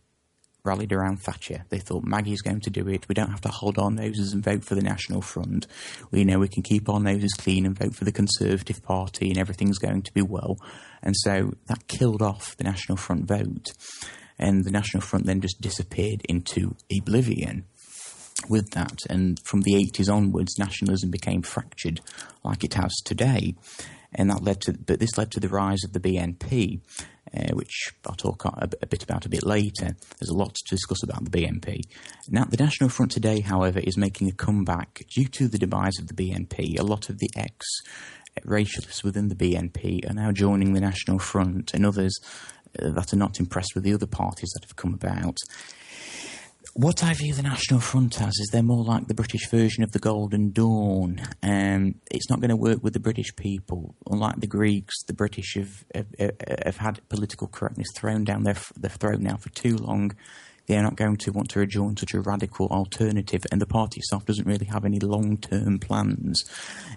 rallied around Thatcher. They thought Maggie's going to do it. We don't have to hold our noses and vote for the National Front. We know we can keep our noses clean and vote for the Conservative Party, and everything's going to be well. And so that killed off the National Front vote, and the National Front then just disappeared into oblivion with that. And from the 80s onwards, nationalism became fractured like it has today. And that led to, but this led to the rise of the BNP, uh, which I'll talk a, a, bit about a bit later. There's a lot to discuss about the BNP. Now, the National Front today, however, is making a comeback due to the demise of the BNP. A lot of the ex racialists within the BNP are now joining the National Front, and others uh, that are not impressed with the other parties that have come about. What I view the National Front as is they're more like the British version of the Golden Dawn. Um, it's not going to work with the British people. Unlike the Greeks, the British have, have, have had political correctness thrown down their, their throat now for too long they're not going to want to rejoin such a radical alternative, and the party itself doesn't really have any long term plans.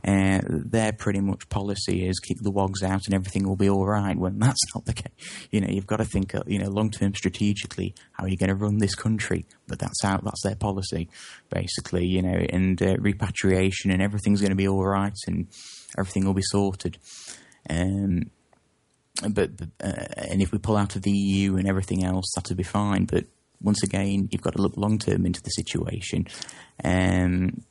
Uh, their pretty much policy is keep the wogs out and everything will be all right. When that's not the case, you know, you've got to think, uh, you know, long term strategically, how are you going to run this country? But that's how that's their policy, basically, you know, and uh, repatriation and everything's going to be all right and everything will be sorted. Um, but uh, and if we pull out of the EU and everything else, that'll be fine. But once again, you've got to look long term into the situation. Um,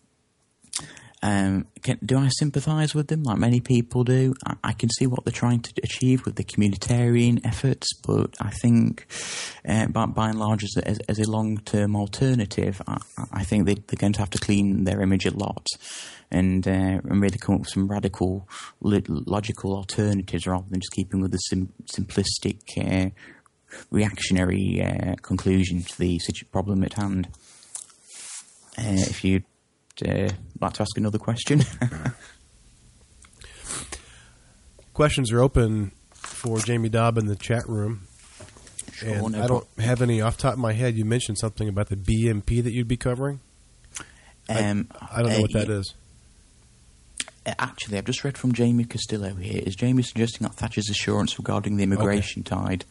um, can, do I sympathise with them like many people do? I, I, can see what they're trying to achieve with the communitarian efforts, but I think, uh, by, by, and large, as a, as, as a long term alternative, I, I, think they, are going to have to clean their image a lot and, uh, and really come up with some radical, logical alternatives rather than just keeping with the sim- simplistic uh, reactionary uh, conclusion to the problem at hand. Uh, if you'd uh, like to ask another question. Questions are open for Jaymie Dobb in the chat room. Sure, and no I don't problem. have any off top of my head. You mentioned something about the BNP that you'd be covering. Um, I, I, don't know what that is. Actually, I've just read from Jamie Castillo here. Is Jaymie suggesting that Thatcher's assurance regarding the immigration okay. tide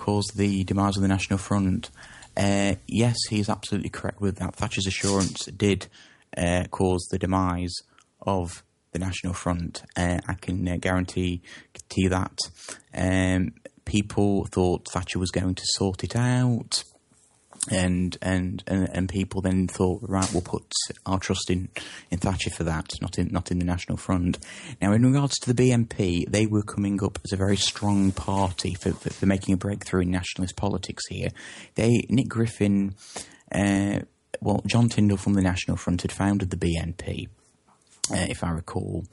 caused the demise of the National Front. Uh, yes, he is absolutely correct with that. Thatcher's assurance did uh, cause the demise of the National Front. Uh, I can uh, guarantee to you that. Um, people thought Thatcher was going to sort it out and and and, people then thought, right, we'll put our trust in, in Thatcher for that, not in not in the National Front. Now, in regards to the BNP, they were coming up as a very strong party for, for, for making a breakthrough in nationalist politics here. They Nick Griffin, uh, well, John Tyndall from the National Front had founded the BNP, uh, if I recall.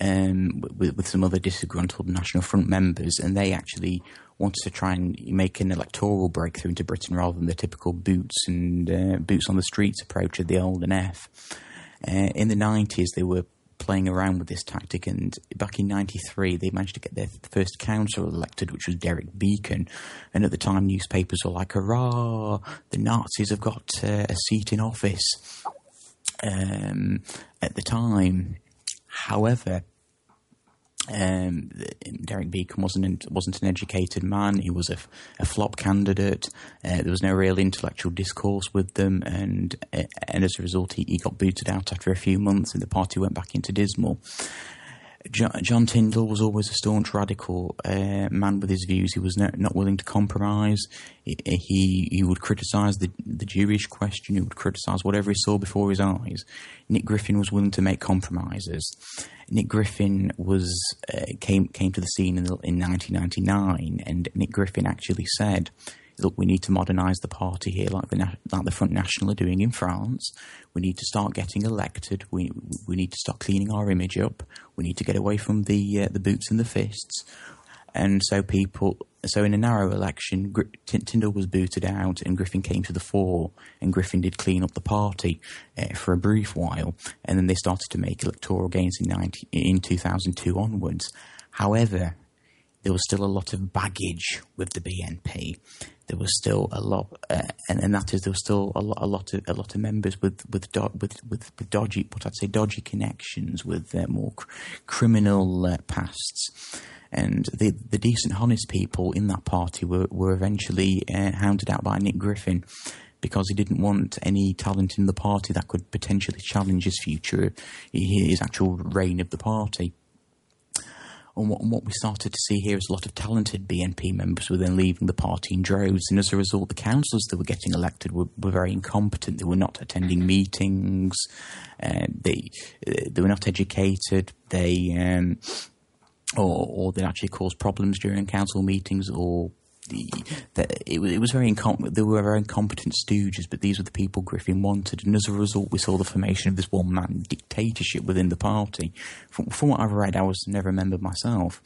Um, with, with some other disgruntled National Front members, and they actually wanted to try and make an electoral breakthrough into Britain rather than the typical boots and uh, boots on the streets approach of the old NF. Uh, in the 90s, they were playing around with this tactic, and back in '93, they managed to get their first council elected, which was Derek Beackon. And at the time, newspapers were like, "Hurrah! The Nazis have got uh, a seat in office." Um, at the time, however, Um, Derek Beackon wasn't wasn't an educated man. He was a, a flop candidate. Uh, there was no real intellectual discourse with them, and uh, and as a result, he, he, got booted out after a few months, and the party went back into dismal. John, Tyndall was always a staunch radical uh, man with his views. He was not, willing to compromise. He, he, he would criticise the, the Jewish question. He would criticise whatever he saw before his eyes. Nick Griffin was willing to make compromises. Nick Griffin was uh, came came to the scene in, in 1999, and Nick Griffin actually said look, we need to modernise the party here, like the like the Front National are doing in France. We need to start getting elected. We we need to start cleaning our image up. We need to get away from the uh, the boots and the fists. And so people, so in a narrow election, Gr- Tyndall was booted out, and Griffin came to the fore, and Griffin did clean up the party uh, for a brief while, and then they started to make electoral gains in 90, in 2002 onwards. However, there was still a lot of baggage with the BNP there was still a lot, uh, and, and that is there was still a lot, a lot of a lot of members with with do, with, with, with dodgy, what I'd say, dodgy connections with uh, more cr- criminal uh, pasts. And the the decent, honest people in that party were were eventually uh, hounded out by Nick Griffin because he didn't want any talent in the party that could potentially challenge his future, his actual reign of the party. And what, and what, we started to see here is a lot of talented BNP members were then leaving the party in droves. And as a result, the councillors that were getting elected were, were very incompetent. They were not attending meetings. Uh, they they were not educated. They um, or, or they actually caused problems during council meetings or the, it, was, it was very incom- they were very incompetent stooges, but these were the people Griffin wanted, and as a result, we saw the formation of this one-man dictatorship within the party. From, from what I've read, I was never a member myself,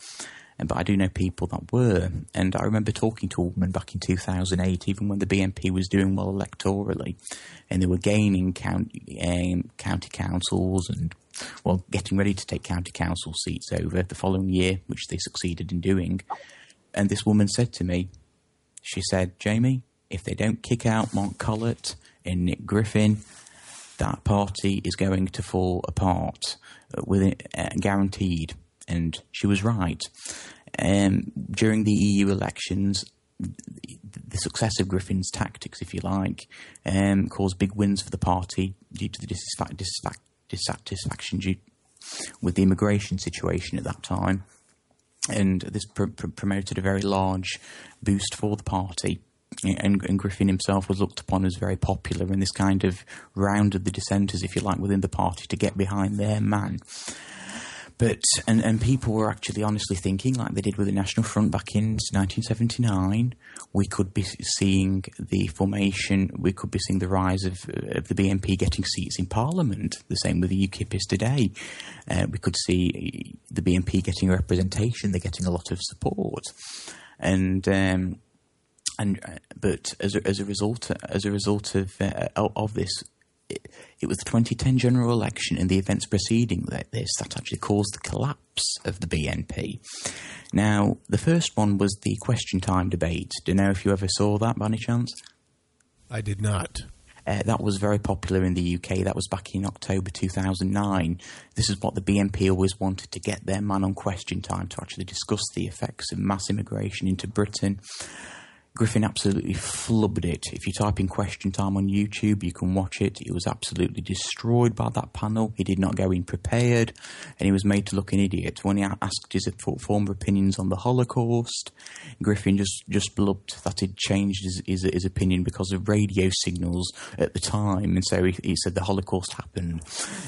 but I do know people that were, and I remember talking to a woman back in 2008, even when the BNP was doing well electorally, and they were gaining county, um, county councils and well, getting ready to take county council seats over the following year, which they succeeded in doing. And this woman said to me, she said, Jaymie, if they don't kick out Mark Collett and Nick Griffin, that party is going to fall apart, uh, with it, uh, guaranteed. And she was right. Um, during the EU elections, the success of Griffin's tactics, if you like, um, caused big wins for the party due to the dissatisfaction due with the immigration situation at that time and this pr- pr- promoted a very large boost for the party. And, and, Griffin himself was looked upon as very popular, and this kind of rounded the dissenters, if you like, within the party to get behind their man. But and, and people were actually honestly thinking, like they did with the National Front back in 1979, we could be seeing the formation, we could be seeing the rise of, of the BNP getting seats in Parliament. The same with the UKIP is today. Uh, we could see the BNP getting representation; they're getting a lot of support, and. Um, and uh, but as a, as a result as a result of uh, of this, it, it, was the 2010 general election and the events preceding this that actually caused the collapse of the BNP. Now, the first one was the question time debate. Do you know if you ever saw that by any chance? I did not. Uh, that was very popular in the UK. That was back in October 2009. This is what the BNP always wanted to get their man on question time to actually discuss the effects of mass immigration into Britain Griffin absolutely flubbed it. If you type in question time on YouTube, you can watch it. He was absolutely destroyed by that panel. He did not go in prepared, and he was made to look an idiot. When he asked his former opinions on the Holocaust, Griffin just, just blubbed that he'd changed his, his, his opinion because of radio signals at the time, and so he, he said the Holocaust happened.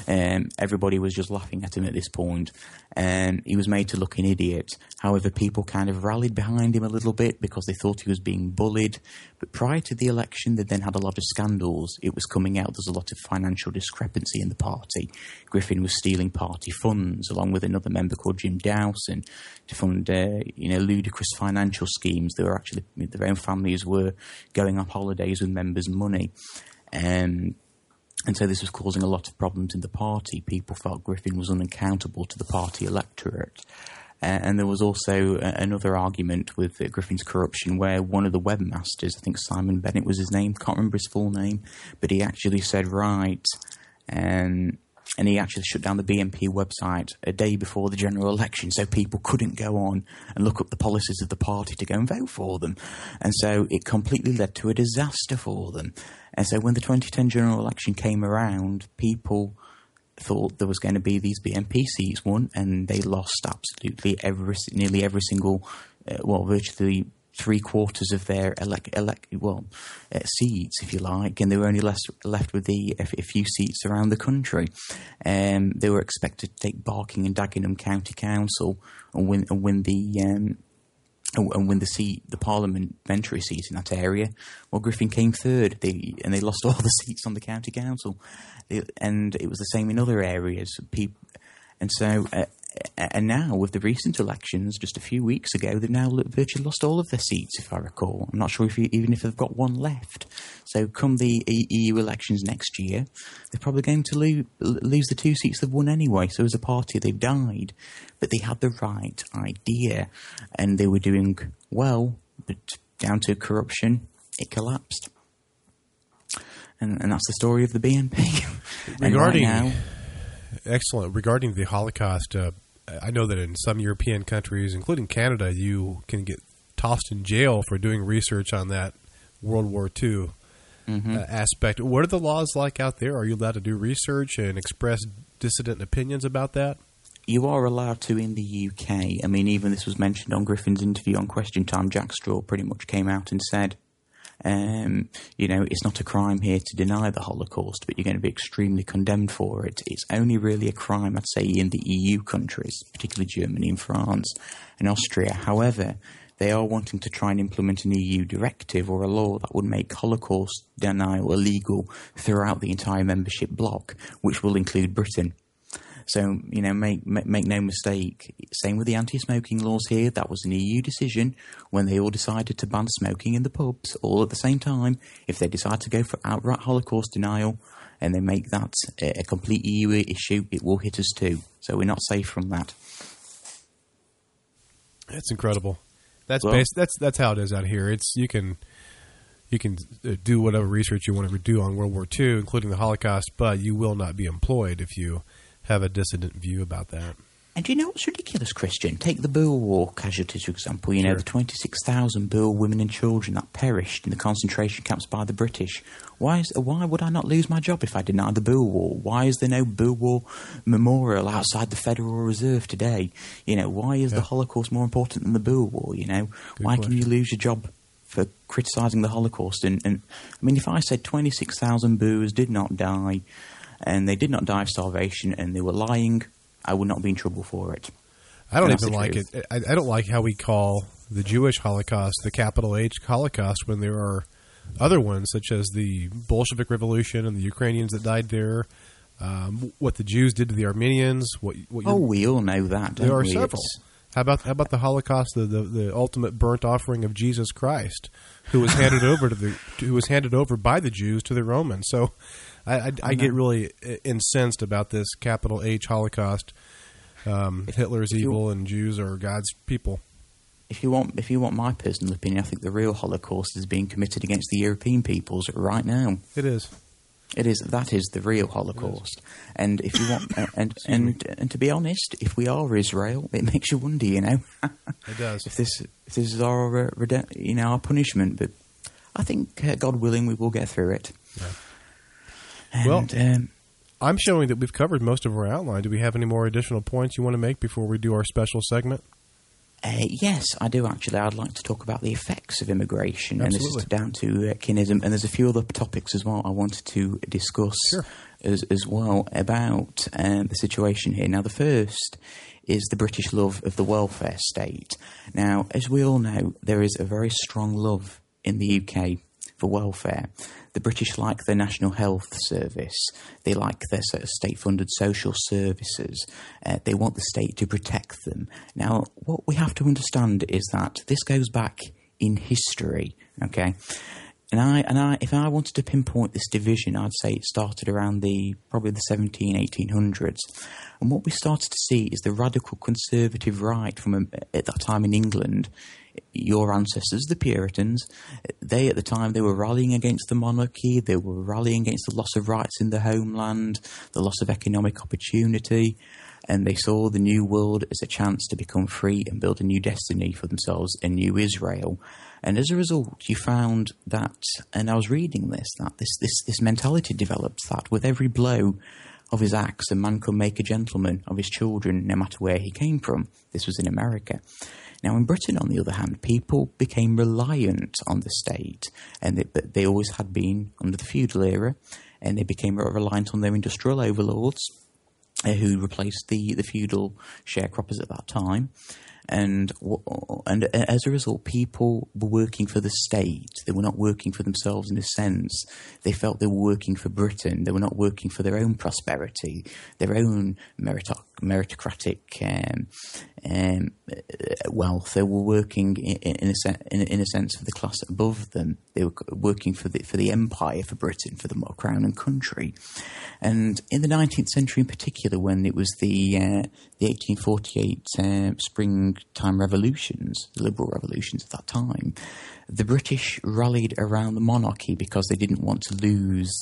Um, everybody was just laughing at him at this point. and he was made to look an idiot. However, people kind of rallied behind him a little bit because they thought he was being bullied. But prior to the election, they then had a lot of scandals. It was coming out there's a lot of financial discrepancy in the party. Griffin was stealing party funds, along with another member called Jim Dowson, to fund uh, you know ludicrous financial schemes. They were actually their own families were going on holidays with members' money. Um, and so this was causing a lot of problems in the party. People felt Griffin was unaccountable to the party electorate. And there was also another argument with Griffin's corruption where one of the webmasters, I think Simon Bennett was his name, can't remember his full name, but he actually said, right, um, and he actually shut down the BNP website a day before the general election, so people couldn't go on and look up the policies of the party to go and vote for them, and so it completely led to a disaster for them. And so when the 2010 general election came around, people thought there was going to be these seats won, and they lost absolutely every nearly every single, uh, well, virtually three quarters of their elect, elect well uh, seats, if you like, and they were only left left with the a, a few seats around the country. Um, they were expected to take Barking and Dagenham County Council and win and win the. Um, and win the seat, the parliamentary seat in that area. Well, Griffin came third, they, and they lost all the seats on the county council, and it was the same in other areas. People, and so uh, and now with the recent elections, just a few weeks ago, they've now virtually lost all of their seats, if I recall. I'm not sure if you, even if they've got one left. So come the EU elections next year, they're probably going to lose, lose the two seats they've won anyway. So as a party, they've died, but they had the right idea, and they were doing well, but down to corruption, it collapsed. And, and that's the story of the BNP. Regarding right now, excellent. Regarding the Holocaust, uh, I know that in some European countries, including Canada, you can get tossed in jail for doing research on that World War II mm-hmm. uh, aspect. What are the laws like out there? Are you allowed to do research and express dissident opinions about that? You are allowed to in the UK. I mean, even this was mentioned on Griffin's interview on Question Time. Jack Straw pretty much came out and said um, you know, it's not a crime here to deny the Holocaust, but you're going to be extremely condemned for it. It's only really a crime, I'd say, in the EU countries, particularly Germany and France and Austria. However, they are wanting to try and implement an EU directive or a law that would make Holocaust denial illegal throughout the entire membership bloc, which will include Britain. So you know, make make no mistake. Same with the anti-smoking laws here. That was an EU decision when they all decided to ban smoking in the pubs all at the same time. If they decide to go for outright Holocaust denial and they make that a, complete EU issue, it will hit us too. So we're not safe from that. That's incredible. That's well, based, that's that's how it is out here. It's you can you can uh, do whatever research you want to do on World War II, including the Holocaust, but you will not be employed if you have a dissident view about that. And do you know what's ridiculous, Christian? Take the Boer War casualties, for example. You know, the 26,000 Boer women and children that perished in the concentration camps by the British. Why, is, why would I not lose my job if I denied the Boer War? Why is there no Boer War memorial outside the Federal Reserve today? You know, why is yeah. the Holocaust more important than the Boer War? You know, Good why question. can you lose your job for criticising the Holocaust? And, and I mean, if I said 26,000 Boers did not die and they did not die of starvation and they were lying, I would not be in trouble for it. I don't even like truth. it. I, I, don't like how we call the Jewish Holocaust the capital H Holocaust when there are other ones such as the Bolshevik Revolution and the Ukrainians that died there. Um, what the Jews did to the Armenians. What, what oh, we all know that. there are we? several. It's... How about how about the Holocaust, the, the, the ultimate burnt offering of Jesus Christ, who was handed over to the who was handed over by the Jews to the Romans. So I, I, I get really incensed about this capital H Holocaust. Um, Hitler's evil and Jews are God's people. If you want, if you want my personal opinion, I think the real Holocaust is being committed against the European peoples right now. It is. It is that is the real Holocaust, and if you want, and and and to be honest, if we are Israel, it makes you wonder, you know. it does. If this if this is our uh, you know our punishment, but I think uh, God willing, we will get through it. Yeah. And, well, um, I'm showing that we've covered most of our outline. Do we have any more additional points you want to make before we do our special segment? Uh, yes, I do actually. I'd like to talk about the effects of immigration, Absolutely. and this is down to uh, kinism. And there's a few other topics as well I wanted to discuss sure. as, as well about um, the situation here. Now, the first is the British love of the welfare state. Now, as we all know, there is a very strong love in the UK for welfare. The British like their National Health Service. They like their sort of state-funded social services. Uh, they want the state to protect them. Now, what we have to understand is that this goes back in history. Okay, and I and I, if I wanted to pinpoint this division, I'd say it started around the probably the 17, 1800s. And what we started to see is the radical conservative right from a, at that time in England your ancestors, the Puritans, they at the time they were rallying against the monarchy. They were rallying against the loss of rights in the homeland, the loss of economic opportunity, and they saw the new world as a chance to become free and build a new destiny for themselves, a new Israel. And as a result, you found that, and I was reading this, that this, this, this mentality developed that with every blow of his acts, a man could make a gentleman of his children, no matter where he came from. This was in America. Now, in Britain, on the other hand, people became reliant on the state, and they, but they always had been under the feudal era, and they became reliant on their industrial overlords, uh, who replaced the, the feudal sharecroppers at that time and and as a result, people were working for the state. They were not working for themselves in a sense. They felt they were working for Britain. They were not working for their own prosperity, their own meritocratic um, um, wealth. They were working in, in, a in, in, a sense for the class above them. They were working for the for the empire, for Britain, for the crown and country. And in the 19th century, in particular, when it was the uh, the 1848 uh, springtime revolutions, the liberal revolutions at that time, the British rallied around the monarchy because they didn't want to lose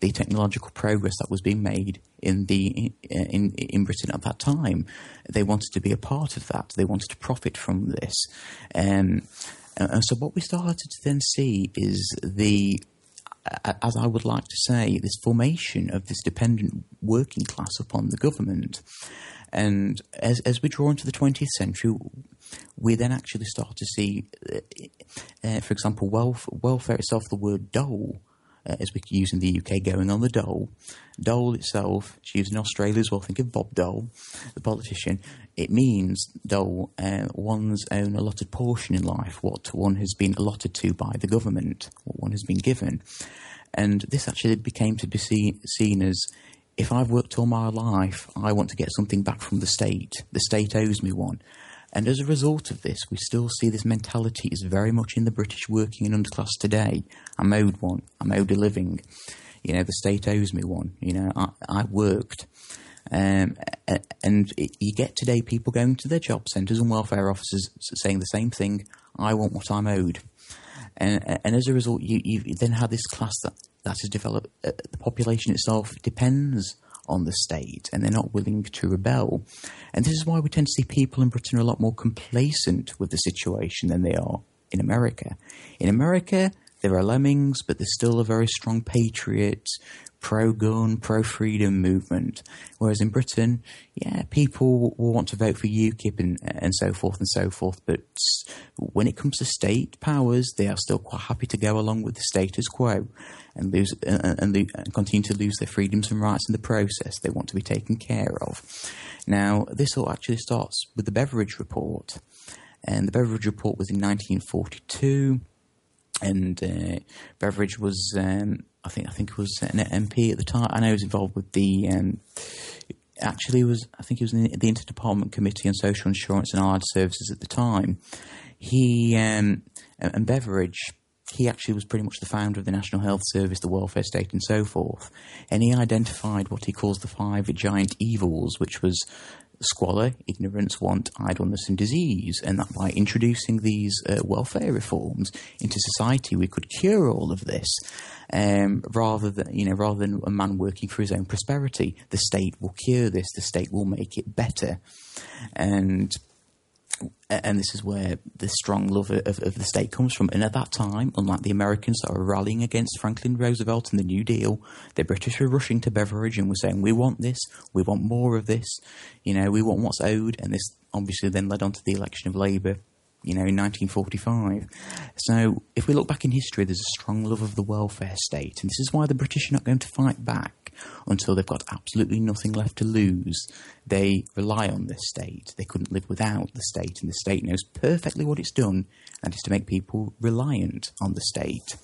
the technological progress that was being made in the in in Britain at that time. They wanted to be a part of that. They wanted to profit from this. Um, and so what we started to then see is the as I would like to say, this formation of this dependent working class upon the government. And as, as we draw into the 20th century, we then actually start to see, uh, uh, for example, welf- welfare itself, the word dole, uh, as we use in the UK, going on the dole. Dole itself, it's used in Australia as well. Think of Bob Dole, the politician. It means dole, uh, one's own allotted portion in life, what one has been allotted to by the government, what one has been given. And this actually became to be see, seen as if I've worked all my life, I want to get something back from the state. The state owes me one. And as a result of this, we still see this mentality is very much in the British working and underclass today. I'm owed one. I'm owed a living. You know, the state owes me one. You know, I, I worked. Um, and it, you get today people going to their job centres and welfare offices saying the same thing I want what I'm owed. And, and as a result, you, you then have this class that, that has developed, uh, the population itself depends on the state and they're not willing to rebel. And this is why we tend to see people in Britain are a lot more complacent with the situation than they are in America. In America, there are lemmings, but there's still a very strong patriot, pro gun, pro freedom movement. Whereas in Britain, yeah, people will want to vote for UKIP and, and so forth and so forth. But when it comes to state powers, they are still quite happy to go along with the status quo and lose uh, uh, and, and, and continue to lose their freedoms and rights in the process. They want to be taken care of. Now, this all actually starts with the Beveridge Report. And the Beveridge Report was in 1942 and uh, Beveridge was um, I think I think was an MP at the time. I know he was involved with the. Um, actually, was I think he was in the Interdepartment Committee on Social Insurance and Allied Services at the time. He um, and Beveridge. He actually was pretty much the founder of the National Health Service, the welfare state, and so forth. And he identified what he calls the five giant evils, which was squalor, ignorance, want, idleness, and disease, and that by introducing these uh, welfare reforms into society, we could cure all of this, um, rather than you know, rather than a man working for his own prosperity. The state will cure this. The state will make it better, and and this is where the strong love of, of, the state comes from. And at that time, unlike the Americans that were rallying against Franklin Roosevelt and the New Deal, the British were rushing to Beveridge and were saying, "We want this. We want more of this. You know, we want what's owed." And this obviously then led on to the election of Labour. You know, in 1945. So, if we look back in history, there's a strong love of the welfare state, and this is why the British are not going to fight back until they've got absolutely nothing left to lose. They rely on the state. They couldn't live without the state, and the state knows perfectly what it's done, and is to make people reliant on the state.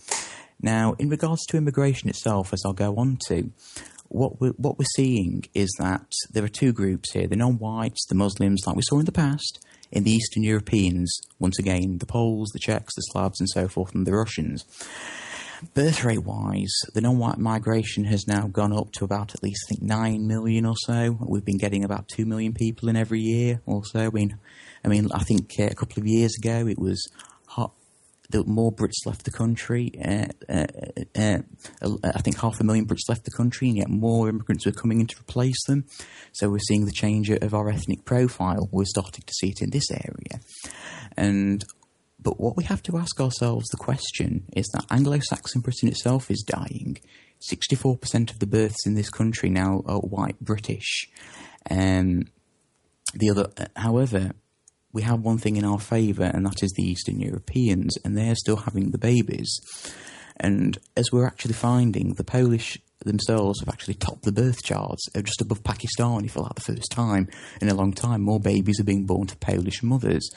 Now, in regards to immigration itself, as I'll go on to, what we're, what we're seeing is that there are two groups here the non whites, the Muslims, like we saw in the past, in the Eastern Europeans, once again, the Poles, the Czechs, the Slavs, and so forth, and the Russians. Birth rate wise, the non white migration has now gone up to about at least, I think, 9 million or so. We've been getting about 2 million people in every year or so. I mean, I, mean, I think uh, a couple of years ago it was the more Brits left the country. Uh, uh, uh, uh, I think half a million Brits left the country, and yet more immigrants were coming in to replace them. So we're seeing the change of our ethnic profile. We're starting to see it in this area, and but what we have to ask ourselves the question is that Anglo-Saxon Britain itself is dying. 64% of the births in this country now are white British. Um, the other, however, we have one thing in our favour, and that is the Eastern Europeans, and they're still having the babies. And as we're actually finding, the Polish themselves have actually topped the birth charts, They're just above Pakistani for like the first time in a long time. More babies are being born to Polish mothers.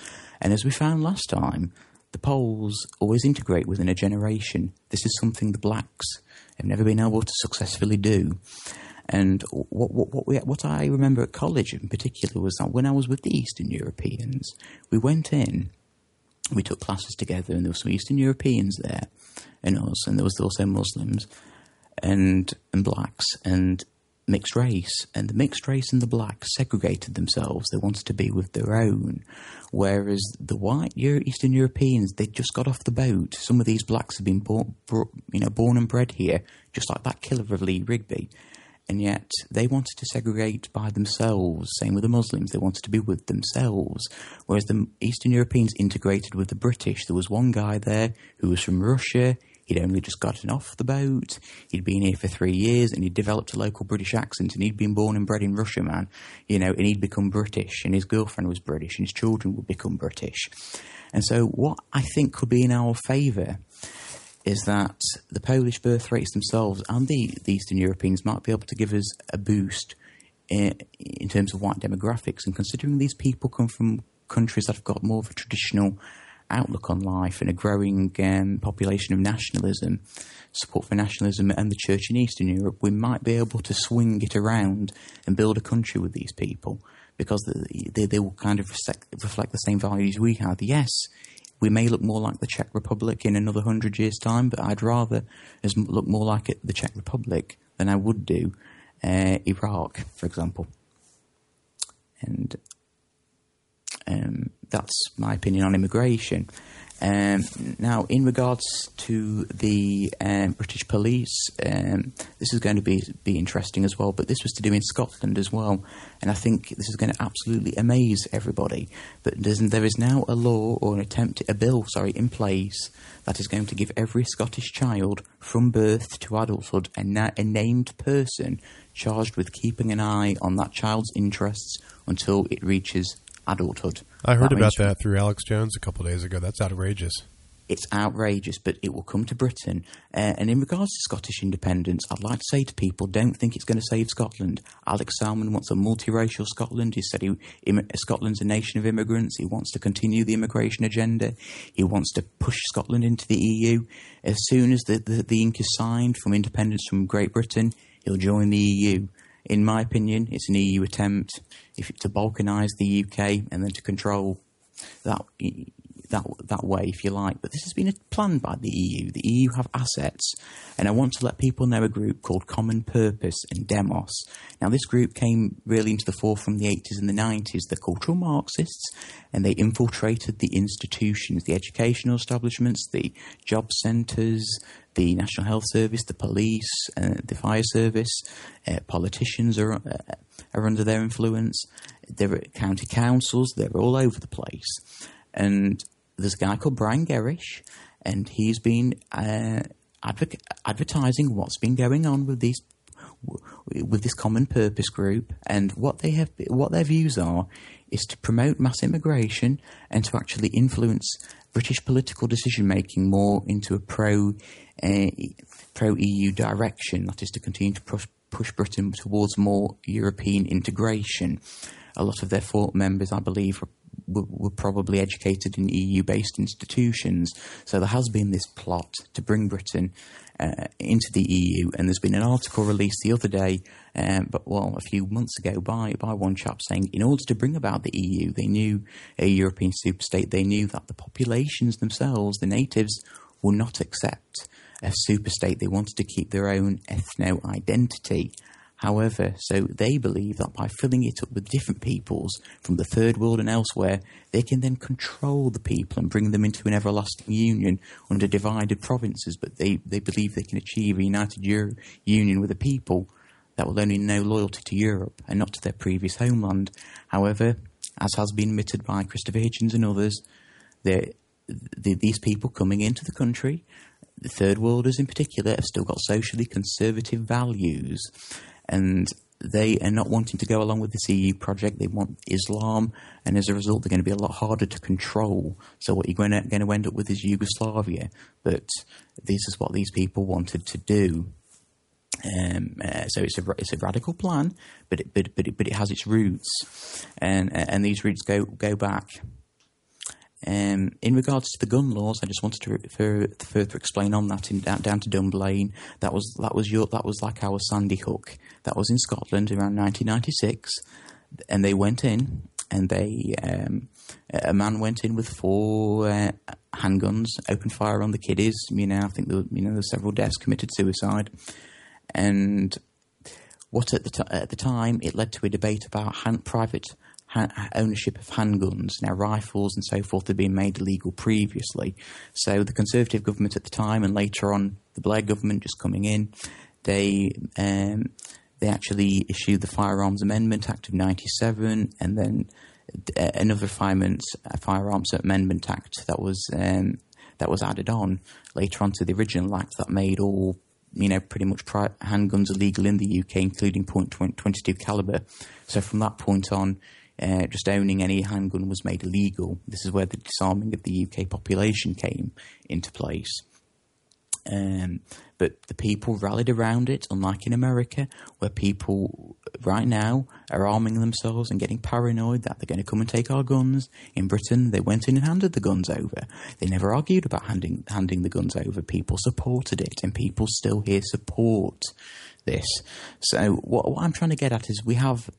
And as we found last time, the Poles always integrate within a generation. This is something the blacks have never been able to successfully do. And what, what, what, we, what I remember at college in particular was that when I was with the Eastern Europeans, we went in, we took classes together, and there were some Eastern Europeans there, and us, and there was also Muslims and and blacks and mixed race, and the mixed race and the blacks segregated themselves. They wanted to be with their own, whereas the white Eastern Europeans they just got off the boat. Some of these blacks have been born, you know, born and bred here, just like that killer of Lee Rigby and yet they wanted to segregate by themselves. Same with the Muslims, they wanted to be with themselves. Whereas the Eastern Europeans integrated with the British. There was one guy there who was from Russia. He'd only just gotten off the boat. He'd been here for three years and he'd developed a local British accent and he'd been born and bred in Russia, man. You know, and he'd become British and his girlfriend was British and his children would become British. And so what I think could be in our favour is that the Polish birth rates themselves and the, the Eastern Europeans might be able to give us a boost in, in terms of white demographics. And considering these people come from countries that have got more of a traditional outlook on life and a growing um, population of nationalism, support for nationalism and the church in Eastern Europe, we might be able to swing it around and build a country with these people because they, they, they will kind of reflect, the same values we have. Yes, we may look more like the Czech Republic in another hundred years' time, but I'd rather as look more like the Czech Republic than I would do uh, Iraq, for example. And um, that's my opinion on immigration. Um, now, in regards to the um, British police, um, this is going to be be interesting as well. But this was to do in Scotland as well, and I think this is going to absolutely amaze everybody. But there is now a law or an attempt, a bill, sorry, in place that is going to give every Scottish child from birth to adulthood a, na- a named person charged with keeping an eye on that child's interests until it reaches adulthood. I heard that about that through Alex Jones a couple days ago. That's outrageous. It's outrageous, but it will come to Britain. Uh, and in regards to Scottish independence, I'd like to say to people, don't think it's going to save Scotland. Alex Salmond wants a multiracial Scotland. He said he, Im- Scotland's a nation of immigrants. He wants to continue the immigration agenda. He wants to push Scotland into the EU. As soon as the, the, the ink is signed from independence from Great Britain, he'll join the EU in my opinion, it's an EU attempt if to balkanise the UK and then to control that that that way, if you like. But this has been planned by the EU. The EU have assets, and I want to let people know a group called Common Purpose and Demos. Now, this group came really into the fore from the 80s and the 90s. They're cultural Marxists, and they infiltrated the institutions, the educational establishments, the job centres, the National Health Service, the police, uh, the fire service, uh, politicians are, uh, are under their influence. They're at county councils, they're all over the place. And there's a guy called Brian Gerrish, and he's been uh, advoc- advertising what's been going on with these with this common purpose group, and what they have, what their views are, is to promote mass immigration and to actually influence British political decision making more into a pro uh, pro EU direction. That is to continue to push, push Britain towards more European integration. A lot of their thought members, I believe, were, probably educated in EU based institutions. So there has been this plot to bring Britain uh, into the EU, and there's been an article released the other day, um, but well, a few months ago, by by one chap saying, in order to bring about the EU, they knew a European superstate. They knew that the populations themselves, the natives, will not accept a superstate. They wanted to keep their own ethno identity. However, so they believe that by filling it up with different peoples from the third world and elsewhere, they can then control the people and bring them into an everlasting union under divided provinces. But they, they believe they can achieve a united Euro- union with a people that will only know loyalty to Europe and not to their previous homeland. However, as has been admitted by Christopher Hitchens and others, the, the, these people coming into the country, the third worlders in particular, have still got socially conservative values and they are not wanting to go along with this EU project. They want Islam, and as a result, they're going to be a lot harder to control. So what you're going to, end up with is Yugoslavia. But this is what these people wanted to do. Um, uh, so it's a it's a radical plan, but it, but but it, but it has its roots, and and these roots go go back. Um, in regards to the gun laws, I just wanted to further, explain on that in, down, down to Dunblane. That was that was your that was like our Sandy Hook. That was in Scotland around 1996, and they went in and they um, a man went in with four uh, handguns, opened fire on the kiddies. You know, I think there, you know there were several deaths committed suicide, and what at the t- at the time it led to a debate about hand, private ownership of handguns. Now, rifles and so forth had been made illegal previously. So the Conservative government at the time, and later on the Blair government just coming in, they um, they actually issued the Firearms Amendment Act of '97, and then uh, another firearms, Firearms Amendment Act that was um, that was added on later on to the original act that made all you know pretty much pri- handguns illegal in the UK, including .22 caliber. So from that point on, uh, just owning any handgun was made illegal. This is where the disarming of the UK population came into place. Um, but the people rallied around it, unlike in America, where people right now are arming themselves and getting paranoid that they're going to come and take our guns. In Britain, they went in and handed the guns over. They never argued about handing handing the guns over. People supported it, and people still here support this. So what, what I'm trying to get at is we have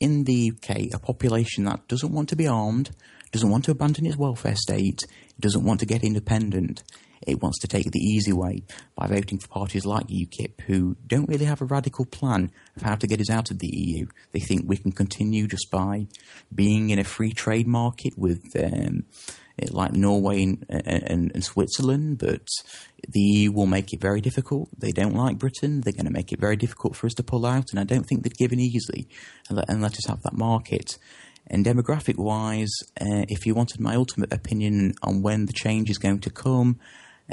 in the UK a population that doesn't want to be armed, doesn't want to abandon its welfare state, doesn't want to get independent. It wants to take the easy way by voting for parties like UKIP, who don't really have a radical plan of how to get us out of the EU. They think we can continue just by being in a free trade market with um, like Norway and, and, and, Switzerland, but the EU will make it very difficult. They don't like Britain. They're going to make it very difficult for us to pull out, and I don't think they'd give in easily and let, and let us have that market. And demographic wise, uh, if you wanted my ultimate opinion on when the change is going to come,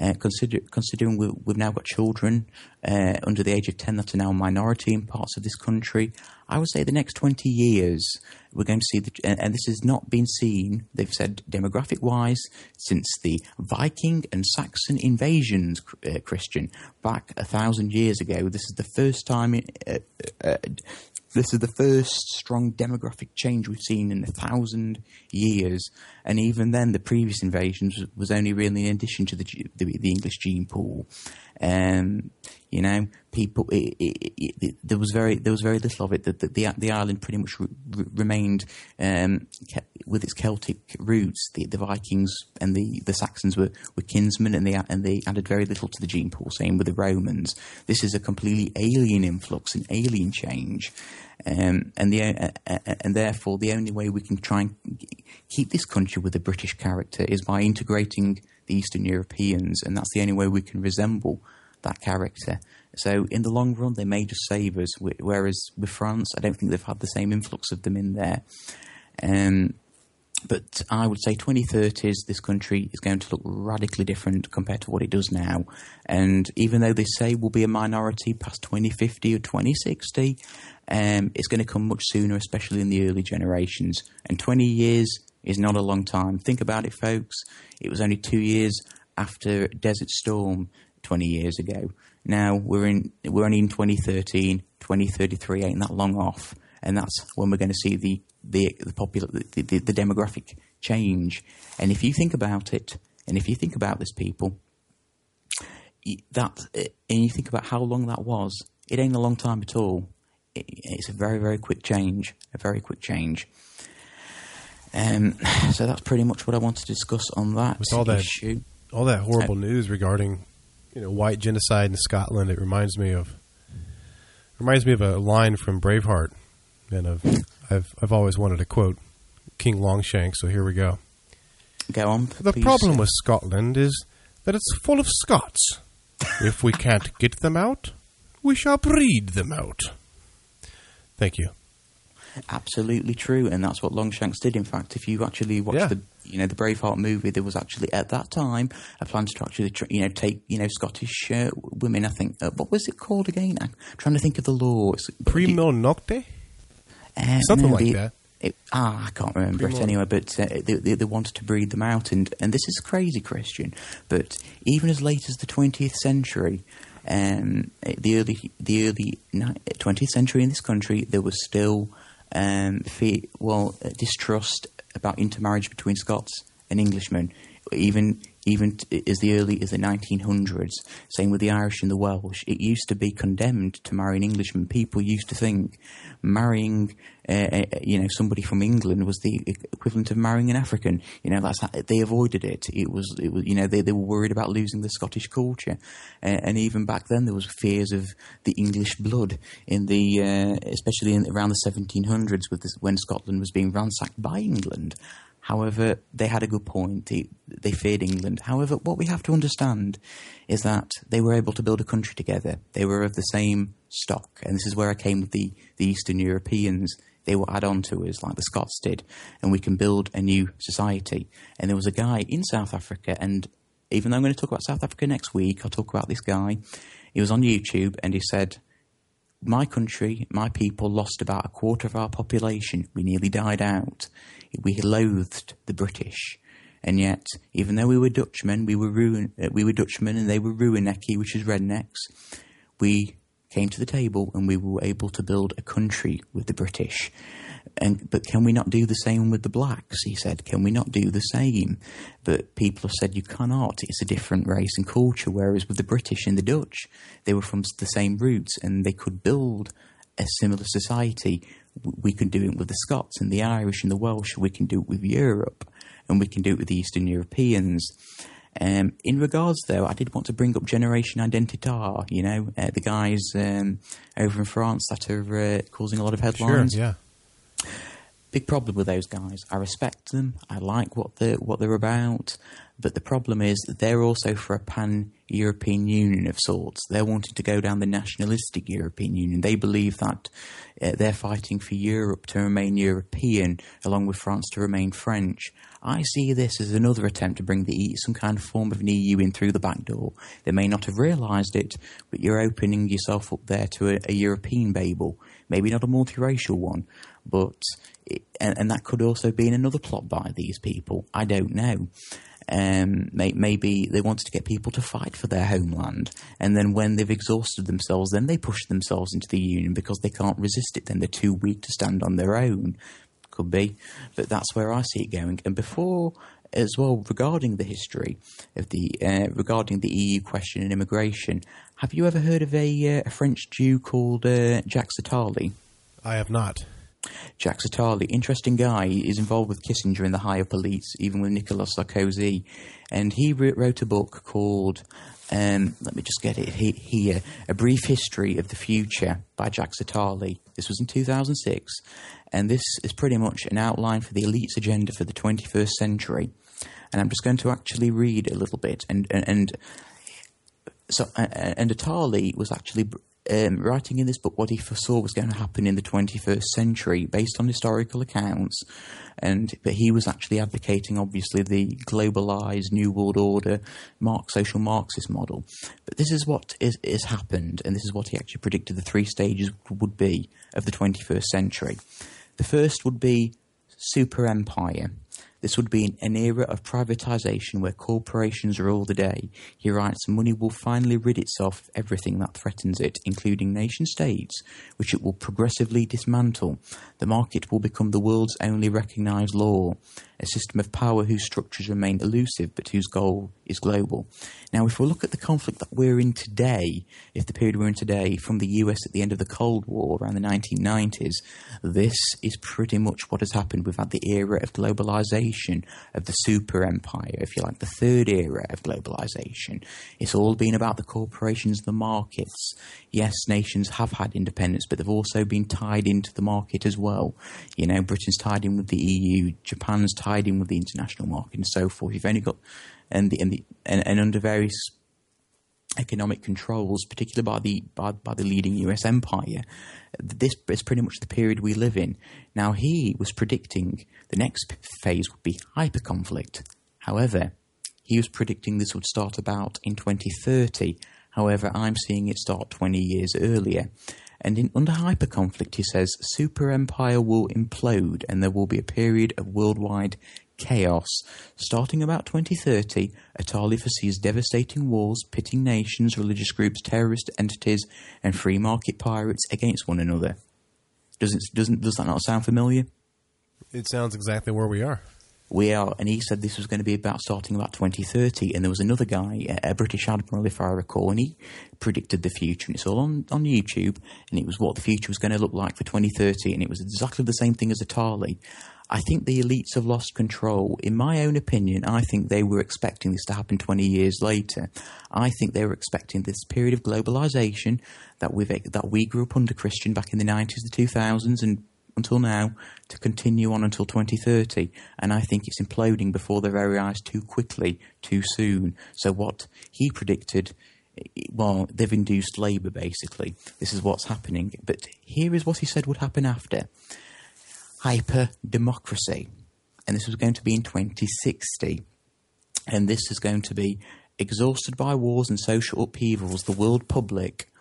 uh, consider, considering we, have now got children uh, under the age of 10 that are now a minority in parts of this country, I would say the next 20 years, we're going to see, the, and, and this has not been seen, they've said demographic wise, since the Viking and Saxon invasions, uh, Christian, back a thousand years ago. This is the first time uh, uh, this is the first strong demographic change we've seen in a thousand years, and even then, the previous invasions was only really in addition to the the, the English gene pool. Um, you know, people. It, it, it, there was very there was very little of it. That the, the, the island pretty much re- remained um, with its Celtic roots. The, the Vikings and the, the Saxons were, were kinsmen, and they and they added very little to the gene pool. Same with the Romans. This is a completely alien influx, an alien change. Um, and the uh, uh, and therefore the only way we can try and keep this country with a British character is by integrating the Eastern Europeans, and that's the only way we can resemble that character. So in the long run, they may just save us. Whereas with France, I don't think they've had the same influx of them in there. Um, but I would say 2030s, this country is going to look radically different compared to what it does now. And even though they say we'll be a minority past 2050 or 2060, um, it's going to come much sooner, especially in the early generations. And 20 years is not a long time. Think about it, folks. It was only two years after Desert Storm 20 years ago. Now we're in we're only in 2013, 2033 ain't that long off, and that's when we're going to see the the the popular the, the, the demographic change. And if you think about it, and if you think about this, people, that and you think about how long that was, it ain't a long time at all. It, it's a very very quick change, a very quick change. Um, so that's pretty much what I want to discuss on that With all that, issue. All that horrible news regarding, you know, white genocide in Scotland. It reminds me of Reminds me of a line from Braveheart, and of I've I've always wanted to quote King Longshanks. So here we go. Go on. The please. problem with Scotland is that it's full of Scots. if we can't get them out, we shall breed them out. Thank you. Absolutely true, and that's what Longshanks did. In fact, if you actually watch Yeah. the you know the Braveheart movie, there was actually at that time a plan to actually you know take you know Scottish uh, women. I think uh, what was it called again? I'm trying to think of the law. It's- Primo nocte? Uh, Something no, like the- that. It, ah, I can't remember Primo- it anyway, but uh, they, they, they wanted to breed them out, and, and this is crazy, Christian. But even as late as the twentieth century, um, the early the early twentieth century in this country, there was still um, fear, well uh, distrust about intermarriage between Scots and Englishmen. Even even t- as the early as the 1900s, same with the Irish and the Welsh, it used to be condemned to marry an Englishman. People used to think marrying, uh, uh, you know, somebody from England was the equivalent of marrying an African. You know, that's they avoided it. It was, it was, you know, they, they were worried about losing the Scottish culture, uh, and even back then there was fears of the English blood in the, uh, especially in, around the 1700s, with this, when Scotland was being ransacked by England. However, they had a good point. They, they feared England. However, what we have to understand is that they were able to build a country together. They were of the same stock, and this is where I came with the, the Eastern Europeans. They will add on to us like the Scots did, and we can build a new society. And there was a guy in South Africa, and even though I'm going to talk about South Africa next week, I'll talk about this guy. He was on YouTube, and he said, my country, my people lost about a quarter of our population. We nearly died out. We loathed the British. And yet, even though we were Dutchmen, we were ruin, uh, we were Dutchmen and they were Ruinecki, which is rednecks. We came to the table and we were able to build a country with the British. And but can we not do the same with the blacks? He said, can we not do the same? But people have said you cannot. It's a different race and culture. Whereas with the British and the Dutch, they were from the same roots and they could build a similar society. We can do it with the Scots and the Irish and the Welsh. We can do it with Europe, and we can do it with the Eastern Europeans. Um, in regards, though, I did want to bring up Generation Identitaire. You know, uh, the guys um, over in France that are uh, causing a lot of Sure, headlines yeah. Big problem with those guys. I respect them. I like what they are what they're about, but the problem is they're also for a pan European Union of sorts. They're wanting to go down the nationalistic European Union. They believe that uh, they're fighting for Europe to remain European, along with France to remain French. I see this as another attempt to bring the some kind of form of an EU in through the back door. They may not have realised it, but you're opening yourself up there to a, a European Babel. Maybe not a multiracial one, but and, and that could also be in another plot by these people. I don't know. Um, may, maybe they wanted to get people to fight for their homeland, and then when they've exhausted themselves, then they push themselves into the union because they can't resist it. Then they're too weak to stand on their own. Could be, but that's where I see it going. And before, as well, regarding the history of the uh, regarding the EU question and immigration, have you ever heard of a, uh, a French Jew called uh, Jacques Attali? I have not. Jacques Attali, interesting guy, is involved with Kissinger in the higher police, even with Nicolas Sarkozy. And he wrote a book called, um, let me just get it he- here, A Brief History of the Future by Jack Attali. This was in 2006. And this is pretty much an outline for the elite's agenda for the 21st century. And I'm just going to actually read a little bit. And, and, and so uh, and Attali was actually um, writing in this book what he foresaw was going to happen in the 21st century based on historical accounts. And but he was actually advocating obviously the globalized new world order Marx, social marxist model. But this is what is, is happened and this is what he actually predicted the three stages would be of the 21st century. The first would be super empire this would be an era of privatization where corporations rule the day. He writes, money will finally rid itself of everything that threatens it, including nation states, which it will progressively dismantle. The market will become the world's only recognized law, a system of power whose structures remain elusive but whose goal is global. Now, if we look at the conflict that we're in today, if the period we're in today from the US at the end of the Cold War around the 1990s, this is pretty much what has happened. We've had the era of globalization, of the super empire, if you like, the third era of globalization. It's all been about the corporations, the markets. Yes, nations have had independence, but they've also been tied into the market as well. You know, Britain's tied in with the EU, Japan's tied in with the international market, and so forth. You've only got and the, and, the, and, and under various economic controls, particularly by the by, by the leading U.S. empire. This is pretty much the period we live in. Now, he was predicting the next phase would be hyper conflict. However, he was predicting this would start about in 2030. However, I'm seeing it start 20 years earlier. And in, under hyper conflict, he says, super empire will implode and there will be a period of worldwide chaos. Starting about 2030, Attali foresees devastating wars pitting nations, religious groups, terrorist entities, and free market pirates against one another. Doesn't, doesn't, does that not sound familiar? It sounds exactly where we are. We are, and he said this was going to be about starting about 2030. And there was another guy, a British admiral, if I recall, and he predicted the future. And it's all on, on YouTube, and it was what the future was going to look like for 2030. And it was exactly the same thing as Attali. I think the elites have lost control. In my own opinion, I think they were expecting this to happen 20 years later. I think they were expecting this period of globalization that we that we grew up under Christian back in the 90s, the 2000s, and until now to continue on until 2030. And I think it's imploding before their very eyes too quickly, too soon. So what he predicted well, they've induced Labour basically. This is what's happening. But here is what he said would happen after hyper democracy. And this was going to be in 2060. And this is going to be exhausted by wars and social upheavals. The world public,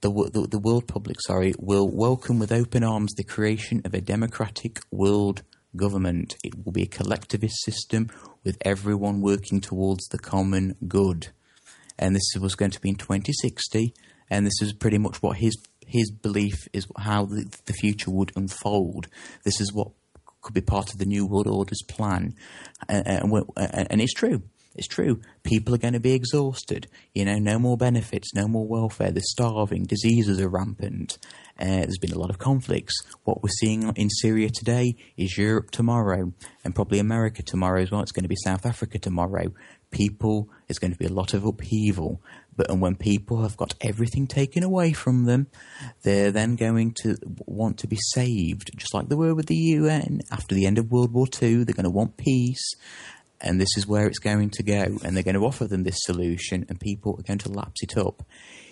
the, the, the world public, sorry, will welcome with open arms the creation of a democratic world government. It will be a collectivist system with everyone working towards the common good. And this was going to be in 2060. And this is pretty much what his his belief is how the, the future would unfold. This is what could be part of the New World Order's plan. And, and, and it's true. It's true. People are going to be exhausted. You know, no more benefits, no more welfare. They're starving. Diseases are rampant. Uh, there's been a lot of conflicts. What we're seeing in Syria today is Europe tomorrow, and probably America tomorrow as well. It's going to be South Africa tomorrow. People, there's going to be a lot of upheaval. But and when people have got everything taken away from them, they're then going to want to be saved, just like they were with the UN after the end of World War II. They're going to want peace, and this is where it's going to go. And they're going to offer them this solution, and people are going to lapse it up.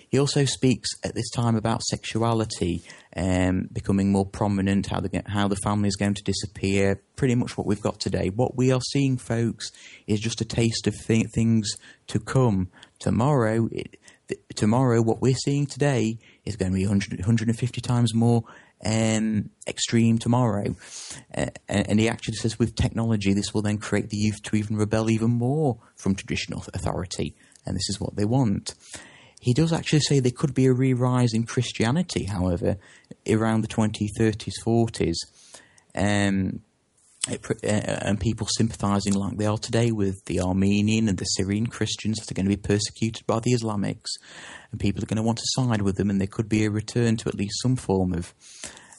He also speaks at this time about sexuality um, becoming more prominent, how the, how the family is going to disappear, pretty much what we've got today. What we are seeing, folks, is just a taste of th- things to come. Tomorrow, it, th- tomorrow, what we're seeing today is going to be 100, 150 times more um, extreme tomorrow. Uh, and he actually says with technology, this will then create the youth to even rebel even more from traditional authority. And this is what they want. He does actually say there could be a re rise in Christianity, however, around the 2030s, 40s. Um, it, uh, and people sympathising like they are today with the Armenian and the Syrian Christians that are going to be persecuted by the Islamics, and people are going to want to side with them, and there could be a return to at least some form of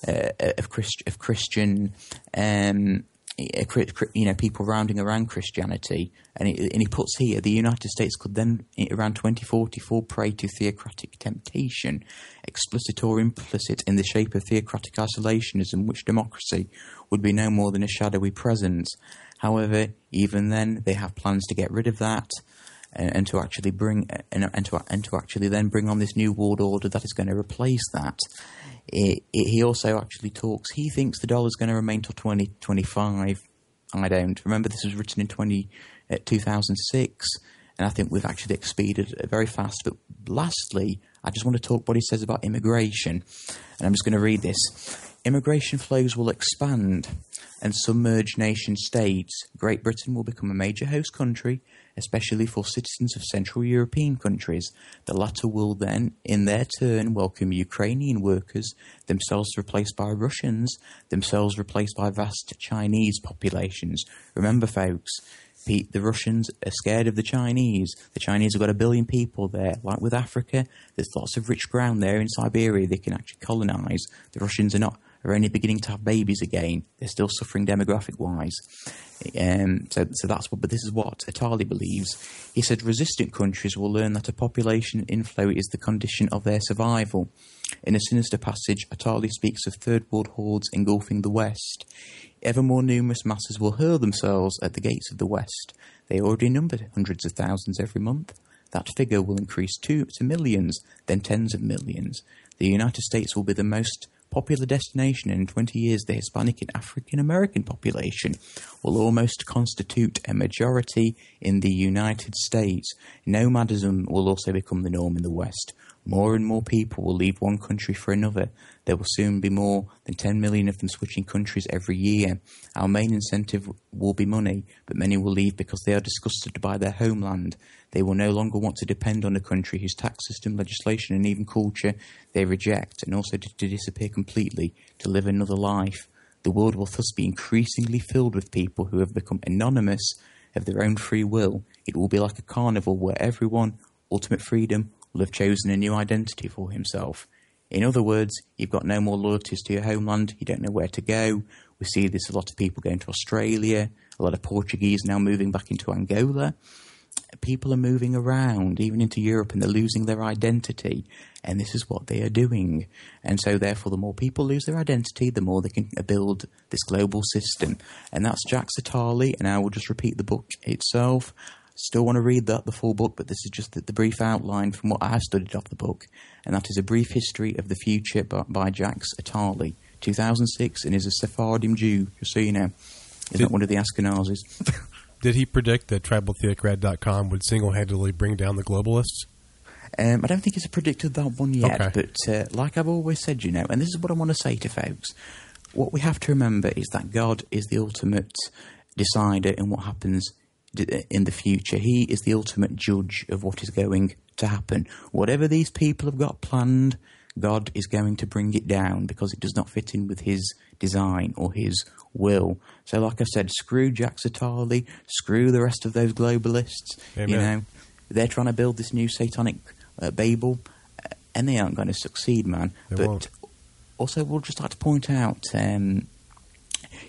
uh, of, Christ, of Christian um, you know, people rounding around Christianity. And, and he puts here the United States could then, around 2040, fall prey to theocratic temptation, explicit or implicit, in the shape of theocratic isolationism, which democracy would be no more than a shadowy presence. However, even then, they have plans to get rid of that. And, and to actually bring and, and, to and to actually then bring on this new world order that is going to replace that. It, it, he also actually talks. He thinks the dollar is going to remain till 2025. I don't. Remember, this was written in 20, uh, 2006, and I think we've actually expeded it very fast. But lastly, I just want to talk what he says about immigration, and I'm just going to read this. Immigration flows will expand and submerge nation states. Great Britain will become a major host country especially for citizens of Central European countries. The latter will then, in their turn, welcome Ukrainian workers, themselves replaced by Russians, themselves replaced by vast Chinese populations. Remember, folks, the Russians are scared of the Chinese. The Chinese have got a billion people there. Like with Africa, there's lots of rich ground there in Siberia they can actually colonize. The Russians are not are only beginning to have babies again. They're still suffering demographic wise. Um, so, so that's what. But this is what Attali believes. He said resistant countries will learn that a population inflow is the condition of their survival. In a sinister passage, Attali speaks of third world hordes engulfing the West. Ever more numerous masses will hurl themselves at the gates of the West. They already number hundreds of thousands every month. That figure will increase to, to millions, then tens of millions. The United States will be the most popular destination in 20 years, the Hispanic and African American population will almost constitute a majority in the United States. Nomadism will also become the norm in the West. More and more people will leave one country for another. There will soon be more than 10 million of them switching countries every year. Our main incentive will be money, but many will leave because they are disgusted by their homeland. They will no longer want to depend on a country whose tax system, legislation, and even culture they reject, and also to, disappear completely to live another life. The world will thus be increasingly filled with people who have become anonymous of their own free will. It will be like a carnival where everyone, ultimate freedom, will have chosen a new identity for himself. In other words, you've got no more loyalties to your homeland, you don't know where to go. We see this a lot of people going to Australia, a lot of Portuguese now moving back into Angola. People are moving around, even into Europe, and they're losing their identity. And this is what they are doing. And so, therefore, the more people lose their identity, the more they can build this global system. And that's Jack Attali. And I will just repeat the book itself. Still want to read that, the full book, but this is just the, the brief outline from what I have studied off the book. And that is A Brief History of the Future by, by Jacques Attali, 2006, and is a Sephardim Jew, just so you know. Is not one of the Ashkenazis. Did he predict that tribaltheocrat.com would single handedly bring down the globalists? Um, I don't think he's predicted that one yet, Okay. but uh, like I've always said, you know, and this is what I want to say to folks what we have to remember is that God is the ultimate decider in what happens in the future. He is the ultimate judge of what is going to happen. Whatever these people have got planned, God is going to bring it down because it does not fit in with His design or His will. So, like I said, screw Jack Satali, screw the rest of those globalists. You know, they're trying to build this new satanic uh, Babel, uh, and they aren't going to succeed, man. They but won't. also, we'll just like to point out um,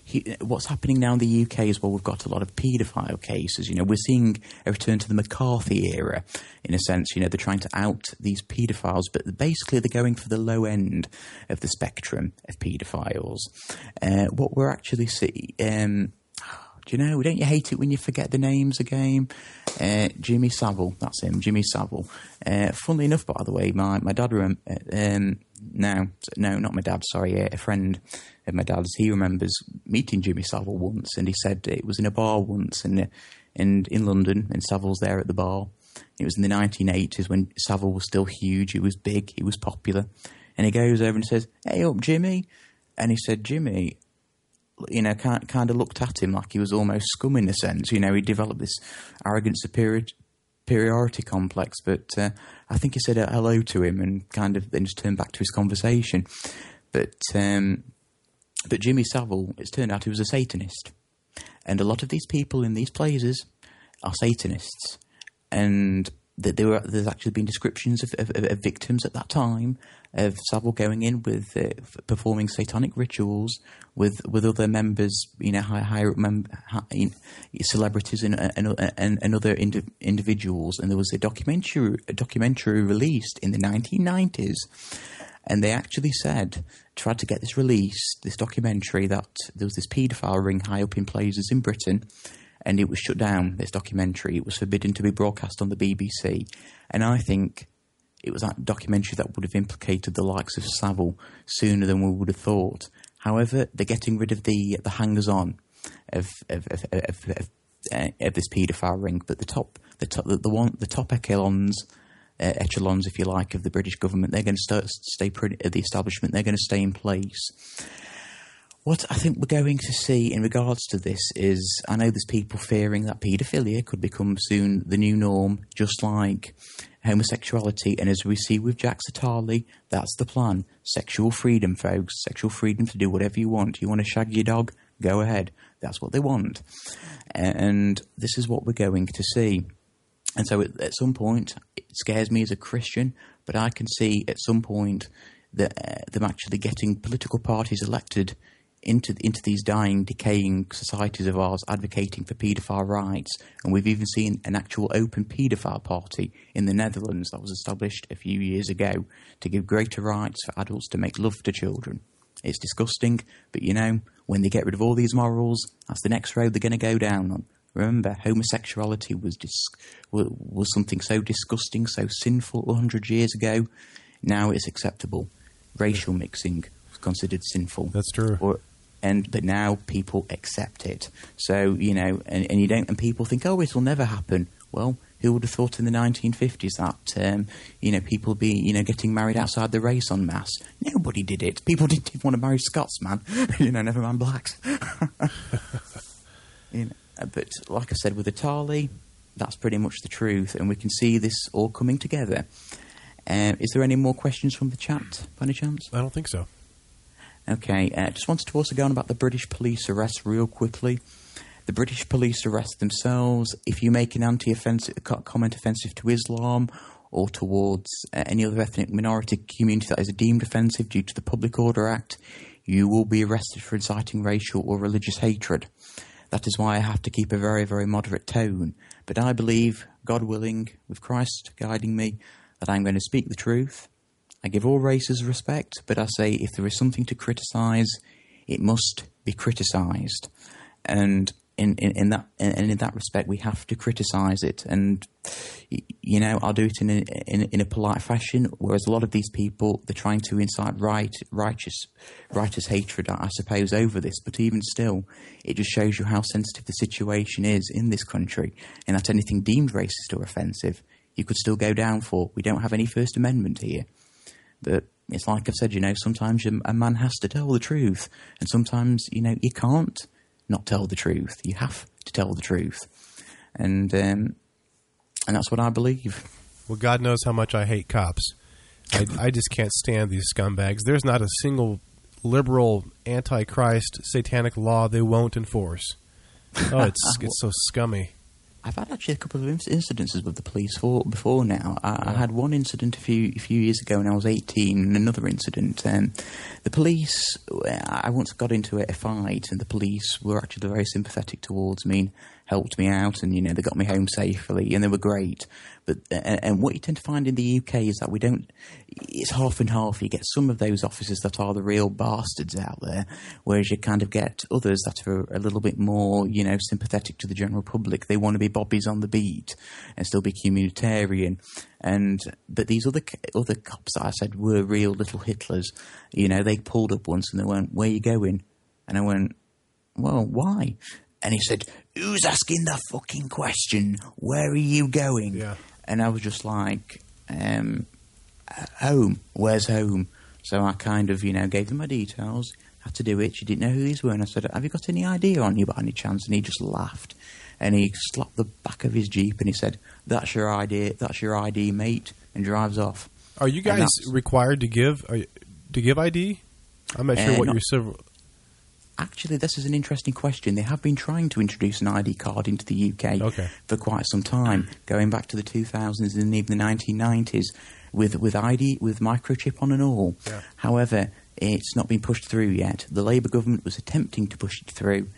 he, what's happening now in the UK as well. We've got a lot of paedophile cases. You know, we're seeing a return to the McCarthy era, in a sense. You know, they're trying to out these paedophiles, but basically they're going for the low end of the spectrum of paedophiles. Uh, what we're actually see. Um, do you know? Don't you hate it when you forget the names again? Uh, Jimmy Savile, that's him, Jimmy Savile. Uh, funnily enough, by the way, my my dad uh, um, no, no, not my dad. Sorry, uh, a friend of my dad's. He remembers meeting Jimmy Savile once, and he said it was in a bar once, and uh, and in London, and Savile's there at the bar. It was in the 1980s when Savile was still huge. He was big. He was popular, and he goes over and says, "Hey up, Jimmy," and he said, "Jimmy." You know, kind, kind of looked at him like he was almost scum in a sense. You know, he developed this arrogant superiority complex. But uh, I think he said hello to him and kind of then just turned back to his conversation. But um, but Jimmy Savile, it's turned out he was a Satanist, and a lot of these people in these places are Satanists, and that there were there's actually been descriptions of, of, of victims at that time of Savile going in with uh, performing satanic rituals with with other members, you know, high, higher up mem- high, you know, celebrities and and, and, and other indi- individuals. And there was a documentary a documentary released in the 1990s, and they actually said tried to get this released, this documentary that there was this paedophile ring high up in places in Britain and it was shut down. This documentary it was forbidden to be broadcast on the BBC, and I think it was that documentary that would have implicated the likes of Savile sooner than we would have thought. However, they're getting rid of the the hangers on of of of, of, of, uh, of this paedophile ring, but the top the top the, the one the top echelons. Uh, echelons, if you like, of the British government, they're going to st- stay pretty, uh, the establishment. They're going to stay in place. What I think we're going to see in regards to this is I know there's people fearing that paedophilia could become soon the new norm, just like homosexuality. And as we see with Jack Satali, that's the plan. Sexual freedom, folks. Sexual freedom to do whatever you want. You want to shag your dog? Go ahead. That's what they want. And this is what we're going to see. And so at, some point, it scares me as a Christian, but I can see at some point that uh, them actually getting political parties elected into into these dying, decaying societies of ours, advocating for paedophile rights, and we've even seen an actual open paedophile party in the Netherlands that was established a few years ago to give greater rights for adults to make love to children. It's disgusting, but you know, when they get rid of all these morals, that's the next road they're going to go down on. Remember, homosexuality was dis- was something so disgusting, so sinful 100 years ago. Now it's acceptable. Racial mixing was considered sinful. That's true. Or, and but now people accept it. So you know, and, and you don't, and people think, oh, it'll never happen. Well, who would have thought in the 1950s that um, you know people be you know getting married outside the race en masse? Nobody did it. People didn't want to marry Scots, man. you know, never mind blacks. you know, uh, but like I said, with Attali, that's pretty much the truth, and we can see this all coming together. Um, is there any more questions from the chat, by any chance? I don't think so. Okay, uh, just wanted to also go on about the British police arrest real quickly. The British police arrest themselves if you make an anti-offensive comment offensive to Islam or towards uh, any other ethnic minority community that is deemed offensive due to the Public Order Act, you will be arrested for inciting racial or religious hatred. That is why I have to keep a very, very moderate tone. But I believe, God willing, with Christ guiding me, that I'm going to speak the truth. I give all races respect, but I say if there is something to criticise, it must be criticised. And in, in, in that and in that respect, we have to criticise it, and you know I'll do it in a, in, in, a polite fashion. Whereas a lot of these people, they're trying to incite right, righteous, righteous hatred, I suppose, over this. But even still, it just shows you how sensitive the situation is in this country, and that anything deemed racist or offensive, you could still go down for. We don't have any First Amendment here, but it's like I've said. You know, sometimes a man has to tell the truth, and sometimes you know you can't not tell the truth. You have to tell the truth, and um, and that's what I believe. Well, God knows how much I hate cops. I, I just can't stand these scumbags. There's not a single liberal, antichrist, satanic law they won't enforce. Oh, it's it's so scummy. I've had actually a couple of incidences with the police for, before now. I, I, had one incident a few a few years ago when I was 18, and another incident. Um, the police, I once got into a fight, and the police were actually very sympathetic towards me and helped me out, and you know they got me home safely, and they were great. But and, and what you tend to find in the UK is that we don't. It's half and half. You get some of those officers that are the real bastards out there, whereas you kind of get others that are a little bit more, you know, sympathetic to the general public. They want to be bobbies on the beat and still be communitarian. And but these other other cops that I said were real little Hitlers. You know, they pulled up once and they went, "Where you going?" And I went, "Well, why?" And he said, "Who's asking the fucking question? Where are you going?" Yeah and I was just like, um, home, where's home? So I kind of, you know, gave them my details, had to do it. She didn't know who these were, and I said, Have you got any idea on you by any chance? And he just laughed. And he slapped the back of his Jeep and he said, That's your ID, that's your ID, mate, and drives off. Are you guys required to give you, to give ID? I'm not sure uh, what not, your civil actually, this is an interesting question. They have been trying to introduce an ID card into the UK okay. for quite some time, going back to the 2000s and even the 1990s, with with ID with microchip on and all. Yeah. However, it's not been pushed through yet. The Labour government was attempting to push it through.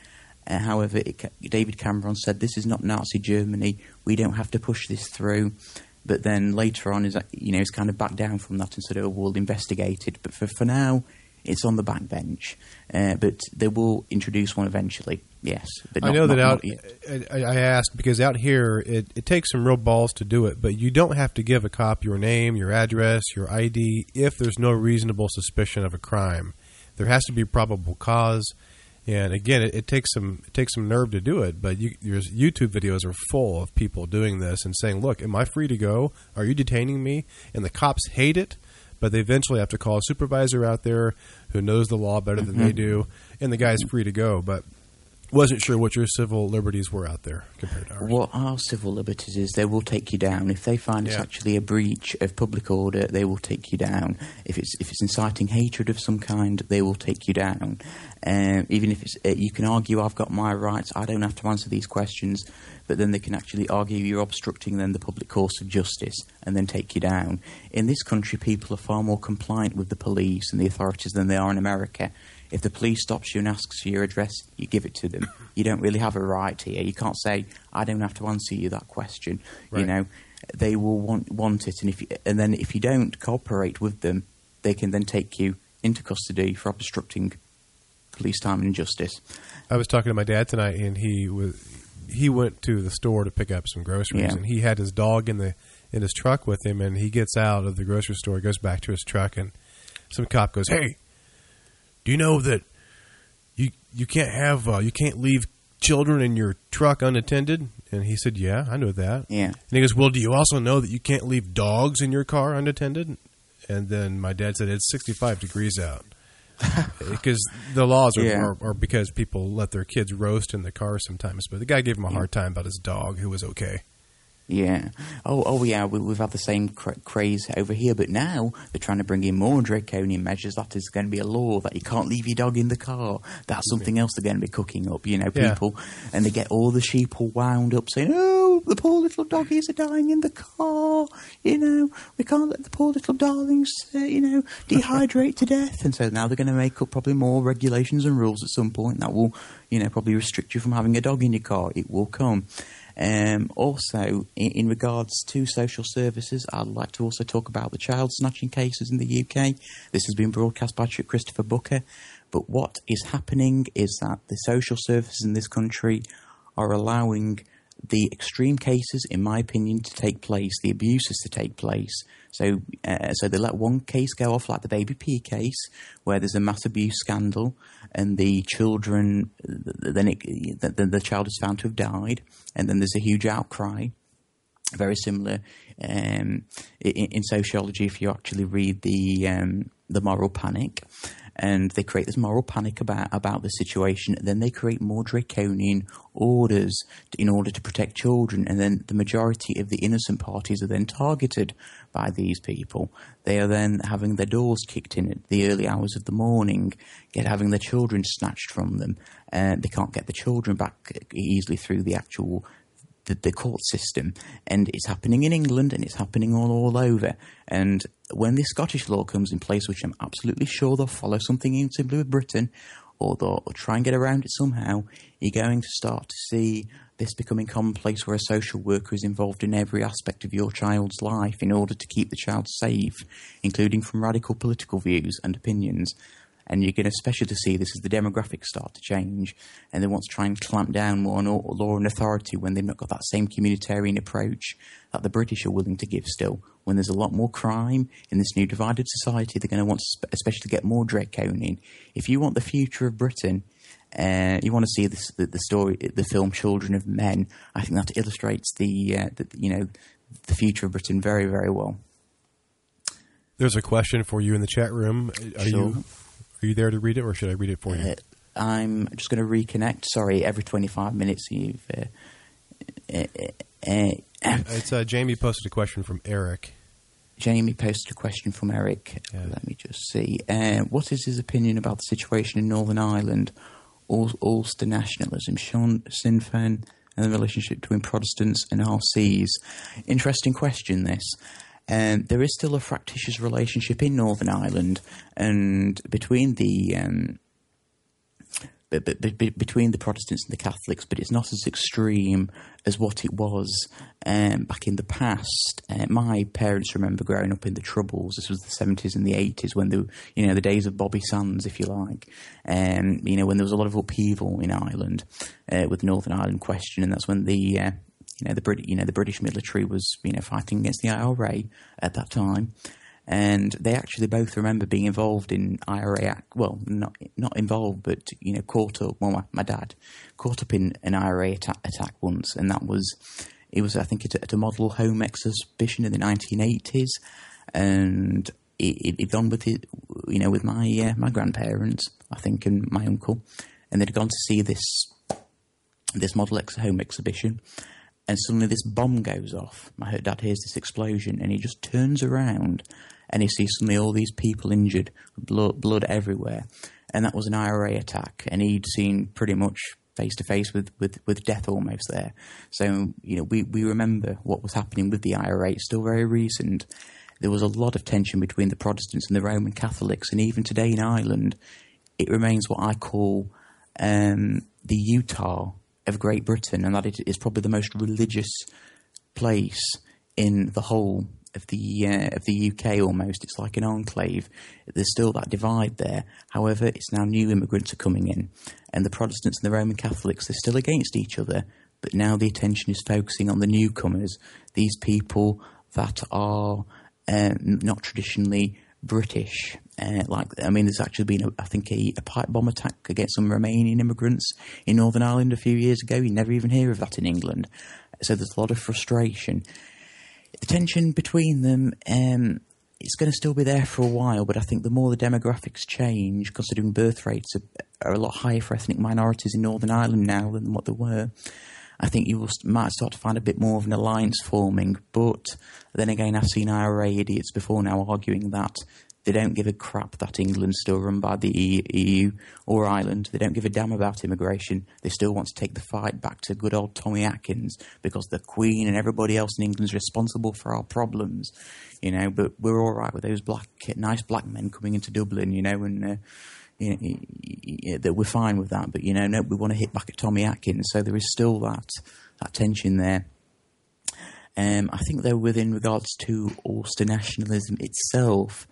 Uh, however, it, David Cameron said this is not Nazi Germany. We don't have to push this through. But then later on, is you know, he's kind of backed down from that and said, "Oh, we'll investigate it." But for for now, it's on the back bench, uh, but they will introduce one eventually. Yes, but not, I know that not, out. Not I, I, asked because out here it, it takes some real balls to do it, but you don't have to give a cop your name, your address, your ID if there's no reasonable suspicion of a crime. There has to be probable cause, and again, it, it takes some it takes some nerve to do it. But you, your YouTube videos are full of people doing this and saying, "Look, am I free to go? Are you detaining me?" And the cops hate it but they eventually have to call a supervisor out there who knows the law better than mm-hmm. they do, and the guy's free to go. But wasn't sure what your civil liberties were out there compared to ours. What our civil liberties is, they will take you down. If they find it's actually a breach of public order, they will take you down. If it's if it's inciting hatred of some kind, they will take you down. Um, even if it's, uh, you can argue, I've got my rights, I don't have to answer these questions, but then they can actually argue you're obstructing then the public course of justice and then take you down. In this country, people are far more compliant with the police and the authorities than they are in America. If the police stops you and asks for your address, you give it to them. You don't really have a right here. You can't say, "I don't have to answer you that question." You know, they will want want it, and if you, and then if you don't cooperate with them, they can then take you into custody for obstructing police time and justice. I was talking to my dad tonight, and he was he went to the store to pick up some groceries, Yeah. and he had his dog in the in his truck with him, and he gets out of the grocery store, goes back to his truck, and some cop goes, "Hey, do you know that you you can't have uh, you can't leave children in your truck unattended?" And he said, "Yeah, I know that." Yeah, And he goes, "Well, do you also know that you can't leave dogs in your car unattended?" And then my dad said, "It's 65 degrees out." Because the laws are, Yeah. are, are because people let their kids roast in the car sometimes. But the guy gave him a hard time about his dog, who was okay. Yeah. Oh, oh, yeah. We, we've had the same cra- craze over here, but now they're trying to bring in more draconian measures. That is going to be a law that you can't leave your dog in the car. That's something else they're going to be cooking up. You know, Yeah. people, and they get all the sheep all wound up, saying, "Oh, the poor little doggies are dying in the car. You know, we can't let the poor little darlings, uh, you know, dehydrate to death." And so now they're going to make up probably more regulations and rules at some point that will, you know, probably restrict you from having a dog in your car. It will come. Um, also, in, in regards to social services, I'd like to also talk about the child snatching cases in the UK. This has been broadcast by Ch- Christopher Booker. But what is happening is that the social services in this country are allowing the extreme cases, in my opinion, to take place, the abuses to take place. So, uh, so they let one case go off, like the Baby P case, where there's a mass abuse scandal, and the children, then it, the child is found to have died, and then there's a huge outcry. Very similar um, in, in sociology, if you actually read the um, the moral panic, and they create this moral panic about about the situation. Then they create more draconian orders in order to protect children, and then the majority of the innocent parties are then targeted by these people. They are then having their doors kicked in at the early hours of the morning, get having their children snatched from them, and they can't get the children back easily through the actual the, the court system, and it's happening in England and it's happening all, all over. And when this Scottish law comes in place, which I'm absolutely sure they'll follow something in simply with Britain, or they'll try and get around it somehow, you're going to start to see this becoming commonplace where a social worker is involved in every aspect of your child's life in order to keep the child safe, including from radical political views and opinions. And you're going to especially to see this as the demographics start to change, and they want to try and clamp down more on law and authority when they've not got that same communitarian approach that the British are willing to give still. When there's a lot more crime in this new divided society, they're going to want to especially to get more draconian. If you want the future of Britain, uh, you want to see this, the, the story, the film Children of Men. I think that illustrates the, uh, the you know the future of Britain very very well. There's a question for you in the chat room. Are Sure. you are you there to read it, or should I read it for you? Uh, I'm just going to reconnect. Sorry, every 25 minutes you've. Uh, uh, uh, uh, It's Jaymie posted a question from Eric. Jaymie posted a question from Eric. Yeah. Let me just see. Uh, what is his opinion about the situation in Northern Ireland, Ul- Ulster nationalism, Sean Sinn Féin, and the relationship between Protestants and RCs? Interesting question, this. Um, there is still a fractious relationship in Northern Ireland and between the um, be- be- be- between the Protestants and the Catholics, but it's not as extreme as what it was um, back in the past. Uh, my parents remember growing up in the Troubles. This was the seventies and the eighties when the you know the days of Bobby Sands, if you like. Um, you know when there was a lot of upheaval in Ireland uh, with the Northern Ireland question, and that's when the uh, you know the Brit- you know the British military was you know fighting against the IRA at that time and they actually both remember being involved in IRA. Well, not not involved, but you know, caught up. Well, my, my dad caught up in an IRA attack, attack once, and that was it was I think at a, at a model home exhibition in the 1980s, and it, it gone with it, you know, with my uh, my grandparents, I think, and my uncle, and they'd gone to see this this model home exhibition, and suddenly this bomb goes off. My dad hears this explosion, and he just turns around, and he sees suddenly all these people injured, blood, blood everywhere, and that was an IRA attack, and he'd seen pretty much face to face with with death almost there. So you know, we we remember what was happening with the IRA. It's still very recent. There was a lot of tension between the Protestants and the Roman Catholics, and even today in Ireland, it remains what I call um, the Utah of Great Britain, and that it is probably the most religious place in the whole of the uh, of the UK. Almost, it's like an enclave. There's still that divide there. However, it's now new immigrants are coming in, and the Protestants and the Roman Catholics they're still against each other. But now the attention is focusing on the newcomers, these people that are um, not traditionally British. Uh, like, I mean, there's actually been, a, I think, a, a, pipe bomb attack against some Romanian immigrants in Northern Ireland a few years ago. You never even hear of that in England. So there's a lot of frustration. The tension between them, um, it's going to still be there for a while, but I think the more the demographics change, considering birth rates are, are a lot higher for ethnic minorities in Northern Ireland now than what they were, I think you will, might start to find a bit more of an alliance forming. But then again, I've seen IRA idiots before now arguing that they don't give a crap that England's still run by the EU or Ireland. They don't give a damn about immigration. They still want to take the fight back to good old Tommy Atkins because the Queen and everybody else in England's responsible for our problems, you know. But we're all right with those black, nice black men coming into Dublin, you know, and. Uh, you know, that we're fine with that, but you know, no, we want to hit back at Tommy Atkins. So there is still that that tension there. Um, I think though, within regards to Ulster nationalism itself,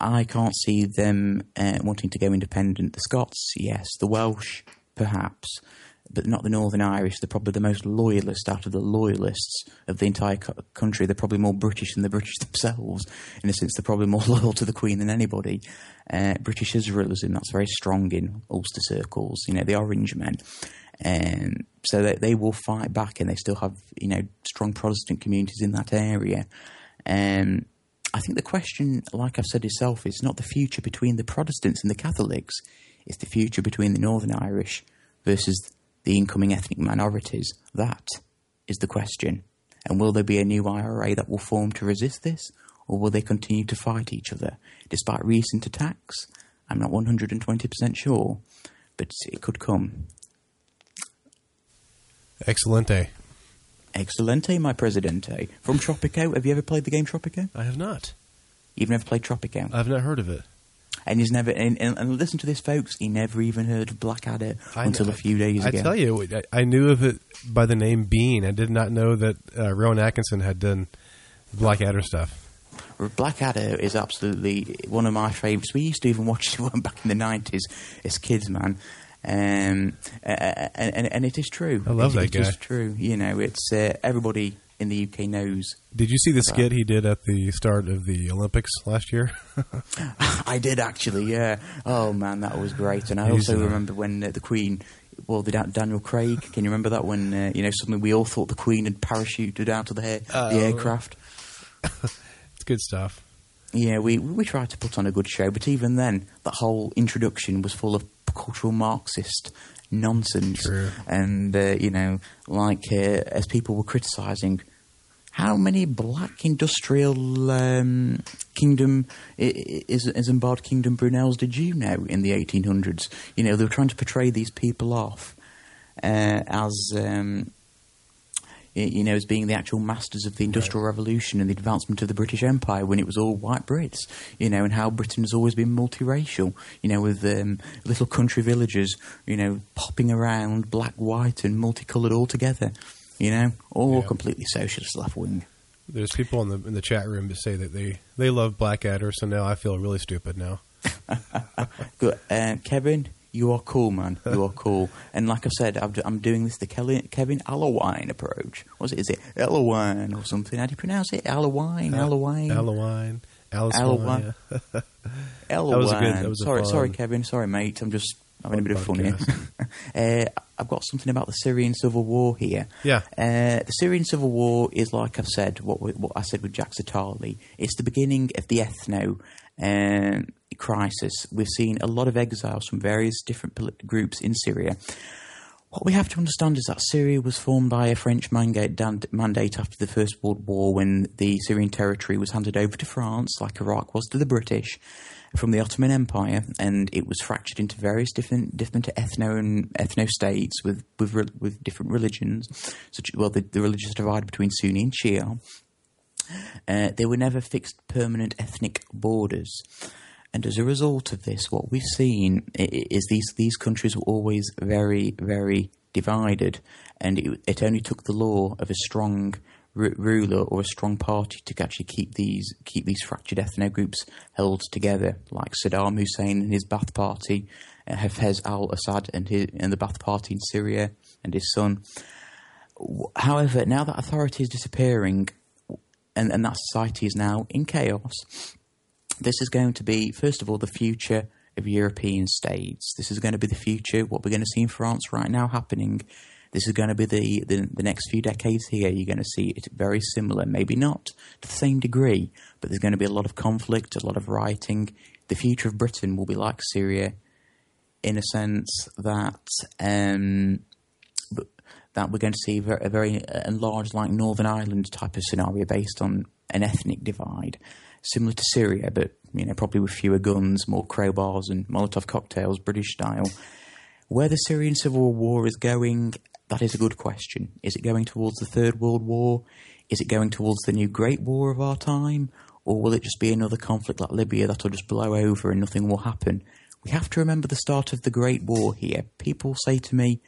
I can't see them uh, wanting to go independent. The Scots, yes. The Welsh, perhaps but not the Northern Irish. They're probably the most loyalist out of the loyalists of the entire co- country. They're probably more British than the British themselves. In a sense, they're probably more loyal to the Queen than anybody. Uh, British Israelism, that's very strong in Ulster circles. You know, the Orange Men. Um, so they, they will fight back and they still have, you know, strong Protestant communities in that area. Um, I think the question, like I've said itself, is not the future between the Protestants and the Catholics. It's the future between the Northern Irish versus the incoming ethnic minorities? That is the question. And will there be a new IRA that will form to resist this? Or will they continue to fight each other? Despite recent attacks, I'm not 120% sure, but it could come. Excelente. Excelente, my presidente. From Tropico. Have you ever played the game Tropico? I have not. You've never played Tropico? I've not heard of it and he's never and, and, and, listen to this, folks. He never even heard of Blackadder I until know. a few days I ago. I tell you, I, I, knew of it by the name Bean. I did not know that uh, Rowan Atkinson had done Blackadder stuff. Blackadder is absolutely one of my favourites. We used to even watch it back in the nineties as kids, man. Um, and, and, and, it is true. I love it, that it guy. It's true. You know, it's uh, everybody in the UK knows. Did you see the skit he did at the start of the Olympics last year? I did actually, yeah. Oh man, that was great. And I He's, also uh, remember when uh, the Queen, well, the Daniel Craig. Can you remember that when uh, you know suddenly we all thought the Queen had parachuted out of the, the oh. aircraft? it's good stuff. Yeah, we we tried to put on a good show, but even then, that whole introduction was full of cultural Marxist nonsense. True. And, uh, you know, like uh, as people were criticising, how many black industrial um, kingdom is Isambard kingdom Brunels did you know in the 1800s? You know, they were trying to portray these people off uh, as um, you know, as being the actual masters of the Industrial right. Revolution and the advancement of the British Empire when it was all white Brits, you know, and how Britain has always been multiracial, you know, with um, little country villages, you know, popping around, black, white, and multicoloured all together, you know, all yeah. completely socialist left wing. There's people in the in the chat room that say that they, they love Blackadder, so now I feel really stupid now. Good. Uh, Kevin, you are cool, man. You are cool. and like I said, I'm doing this the Kevin Allowine approach. What is it? Is it Allowine or something? How do you pronounce it? Allowine, Allowine, Allowine, Allowine. Allowine. Sorry, sorry, Kevin. Sorry, mate. I'm just having a bit of fun here. uh, I've got something about the Syrian civil war here. Yeah. Uh, the Syrian civil war is, like I've said, what, what I said with Jacques Attali. It's the beginning of the ethno um, crisis. We've seen a lot of exiles from various different groups in Syria. What we have to understand is that Syria was formed by a French mandate, after the First World War when the Syrian territory was handed over to France, like Iraq was to the British, from the Ottoman Empire, and it was fractured into various different different ethno and ethno states with with with different religions. Such well, the, the religions divided between Sunni and Shia. Uh, there were never fixed permanent ethnic borders. And as a result of this, what we've seen is these these countries were always very, very divided, and it, it only took the law of a strong r- ruler or a strong party to actually keep these keep these fractured ethno groups held together, like Saddam Hussein and his Ba'ath Party, uh, Hafez al-Assad and his and the Ba'ath Party in Syria and his son. However, now that authority is disappearing, and, and that society is now in chaos, this is going to be, first of all, the future of European states. This is going to be the future, what we're going to see in France right now happening. This is going to be the, the, the next few decades here. You're going to see it very similar, maybe not to the same degree, but there's going to be a lot of conflict, a lot of rioting. The future of Britain will be like Syria in a sense that um, that we're going to see a very uh, enlarged, like Northern Ireland type of scenario based on an ethnic divide similar to Syria, but you know probably with fewer guns, more crowbars and Molotov cocktails, British style. Where the Syrian civil war is going, that is a good question. Is it going towards the Third World War? Is it going towards the new Great War of our time? Or will it just be another conflict like Libya that'll just blow over and nothing will happen? We have to remember the start of the Great War here. People say to me,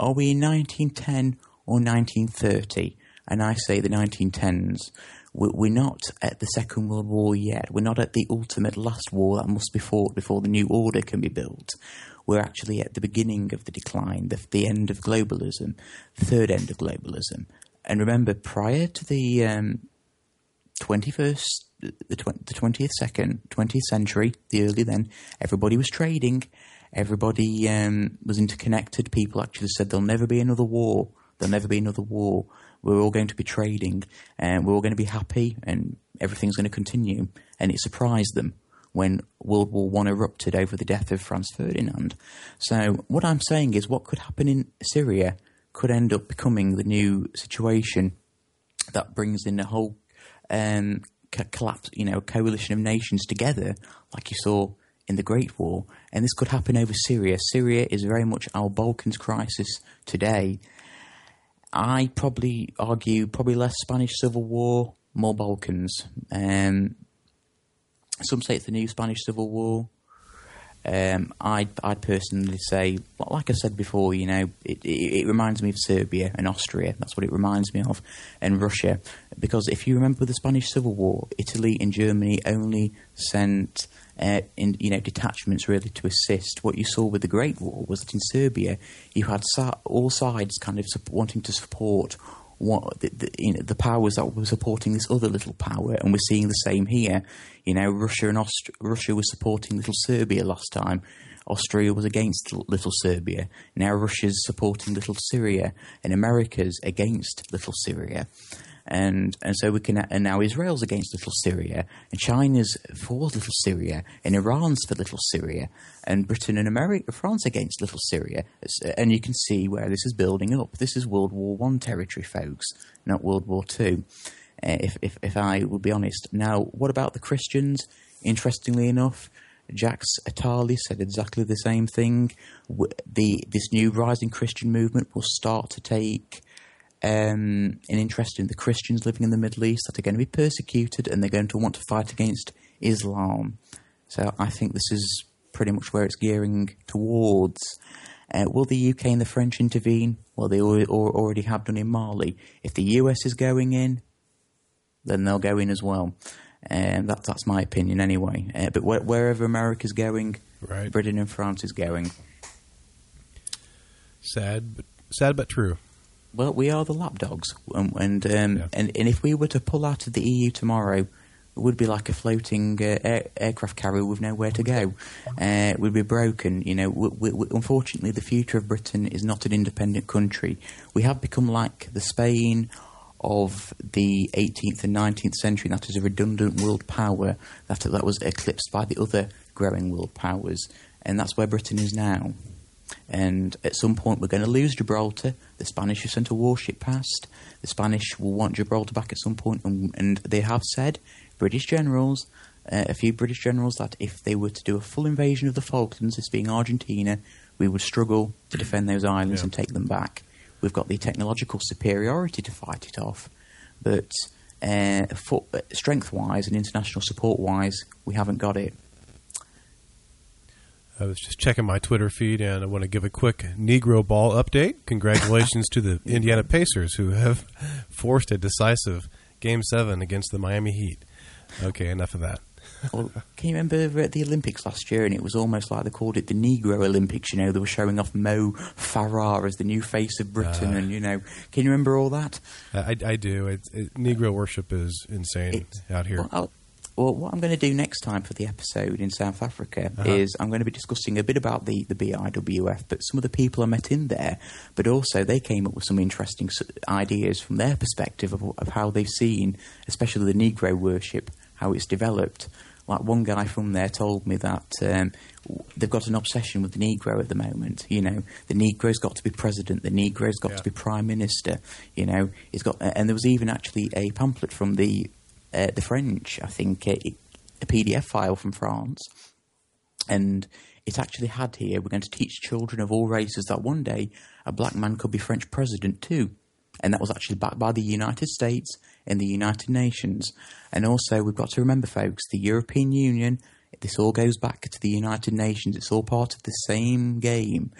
Are we in 1910 or 1930? And I say the 1910s. We're not at the Second World War yet. We're not at the ultimate last war that must be fought before the new order can be built. We're actually at the beginning of the decline, the, the end of globalism, the third end of globalism. And remember, prior to the um, 21st, the, tw- the 20th second, 20th century, the early then, everybody was trading. Everybody um, was interconnected. People actually said there'll never be another war. There'll never be another war we're all going to be trading and we're all going to be happy and everything's going to continue. And it surprised them when World War One erupted over the death of Franz Ferdinand. So what I'm saying is what could happen in Syria could end up becoming the new situation that brings in a whole um, collapse, you know, coalition of nations together, like you saw in the Great War, and this could happen over Syria. Syria is very much our Balkans crisis today, I probably argue probably less Spanish Civil War, more Balkans. Um, some say it's the new Spanish Civil War. Um, I'd, I'd personally say, like I said before, you know, it, it, it, reminds me of Serbia and Austria. That's what it reminds me of, and Russia. Because if you remember the Spanish Civil War, Italy and Germany only sent uh, in you know detachments really to assist. What you saw with the Great War was that in Serbia you had all sides kind of wanting to support what the, the, you know, the powers that were supporting this other little power, and we're seeing the same here. You know, Russia and Aust- Russia was supporting little Serbia last time. Austria was against little Serbia. Now Russia's supporting little Syria, and America's against little Syria and and so we can and now Israel's against little Syria and China's for little Syria and Iran's for little Syria and Britain and America France against little Syria and you can see where this is building up. This is World War One territory, folks, not World War Two. Uh, if, if if I will be honest. Now, what about the Christians? Interestingly enough. Jacques Attali said exactly the same thing. The this new rising Christian movement will start to take um, an interest in the Christians living in the Middle East that are going to be persecuted and they're going to want to fight against Islam. So I think this is pretty much where it's gearing towards. Uh, will the UK and the French intervene? Well, they already have done in Mali. If the US is going in, then they'll go in as well. Um, that, that's my opinion anyway. Uh, but wh- wherever America's going, right. Britain and France is going. Sad, but sad but true. Well, we are the lapdogs, and and, um, yeah. and and if we were to pull out of the EU tomorrow, it would be like a floating uh, air, aircraft carrier with nowhere to go. Uh, we'd be broken. You know, we, we, unfortunately, the future of Britain is not an independent country. We have become like the Spain of the 18th and 19th century. That is a redundant world power that that was eclipsed by the other growing world powers, and that's where Britain is now. And at some point, we're going to lose Gibraltar. The Spanish have sent a warship past. The Spanish will want Gibraltar back at some point, and, and they have said, British generals, uh, a few British generals, that if they were to do a full invasion of the Falklands, this being Argentina, we would struggle to defend those islands Yeah. and take them back. We've got the technological superiority to fight it off, but uh, for, uh, strength-wise and international support-wise, we haven't got it. I was just checking my Twitter feed, and I want to give a quick Negro Ball update. Congratulations to the Indiana Pacers, who have forced a decisive Game 7 against the Miami Heat. Okay, enough of that. Well, can you remember at the Olympics last year, and it was almost like they called it the Negro Olympics? You know, they were showing off Mo Farah as the new face of Britain, Ah. and you know, can you remember all that? I, I do. It's it, Negro worship is insane It's- out here. Well, well, what I'm going to do next time for the episode in South Africa Uh-huh. is I'm going to be discussing a bit about the, the BIWF, but some of the people I met in there, but also they came up with some interesting ideas from their perspective of, of how they've seen, especially the Negro worship, how it's developed. Like one guy from there told me that um, they've got an obsession with the Negro at the moment. You know, the Negro's got to be president, the Negro's got Yeah. to be prime minister. You know, he's got, and there was even actually a pamphlet from the uh, the French, I think, uh, a PDF file from France, and it actually had here. We're going to teach children of all races that one day a black man could be French president too, and that was actually backed by the United States and the United Nations. And also, we've got to remember, folks, the European Union. This all goes back to the United Nations. It's all part of the same game,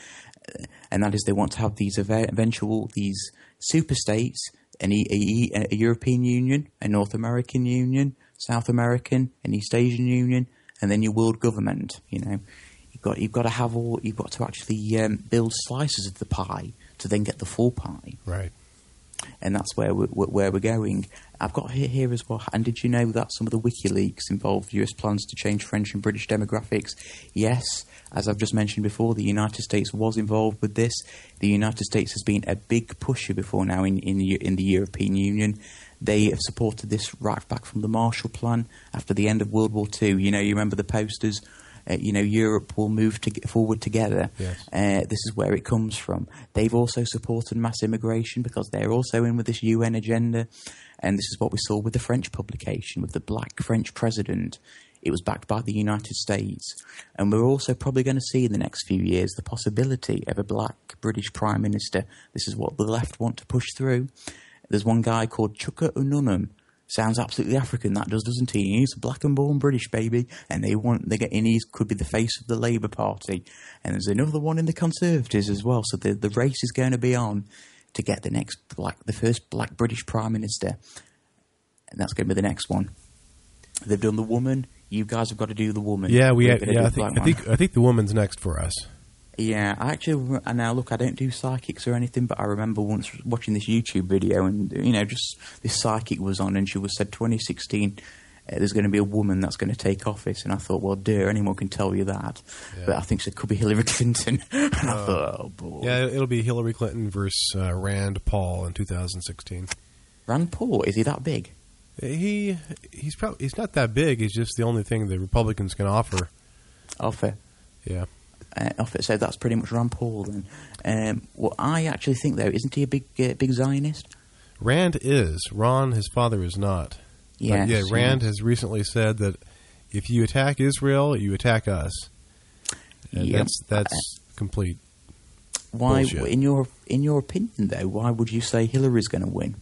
Uh, and that is they want to have these eventual these super states, an a, E- a European Union, a North American Union, South American, an East Asian Union, and then your world government. You know, you've got you've got to have all. You've got to actually um, build slices of the pie to then get the full pie right. And that's where we're, where we're going. I've got here, here as well. And did you know that some of the WikiLeaks involved US plans to change French and British demographics? Yes, as I've just mentioned before, the United States was involved with this. The United States has been a big pusher before now in in the, in the European Union. They have supported this right back from the Marshall Plan after the end of World War II. You know, you remember the posters. Uh, you know, Europe will move to forward together. Yes. Uh, this is where it comes from. They've also supported mass immigration because they're also in with this UN agenda. And this is what we saw with the French publication, with the black French president. It was backed by the United States. And we're also probably going to see in the next few years the possibility of a black British Prime Minister. This is what the left want to push through. There's one guy called Chuka Umunna. Sounds absolutely African, that does, doesn't he? He's a black and born British baby, and they want they get in. He could be the face of the Labour Party, and there's another one in the Conservatives as well. So the the race is going to be on to get the next black, the first black British Prime Minister, and that's going to be the next one. They've done the woman. You guys have got to do the woman. Yeah, we. Had, yeah, I think. I think. I think the woman's next for us. Yeah, I actually and now look, I don't do psychics or anything, but I remember once watching this YouTube video, and you know, just this psychic was on, and she was said 2016. Uh, there's going to be a woman that's going to take office, and I thought, well, dear, anyone can tell you that. Yeah. But I think it could be Hillary Clinton, and I thought, oh boy, Yeah, it'll be Hillary Clinton versus uh, Rand Paul in 2016. Rand Paul is he that big? He he's probably he's not that big. He's just the only thing the Republicans can offer. Offer, Yeah. Uh, it, So that's pretty much Rand Paul then. Um, well, I actually think though, isn't he a big, uh, big Zionist? Rand is. Ron, his father, is not. But yeah, Rand yes. has recently said that if you attack Israel, you attack us. And Yep. That's that's complete. Why, Bullshit. in your in your opinion though, why would you say Hillary's going to win?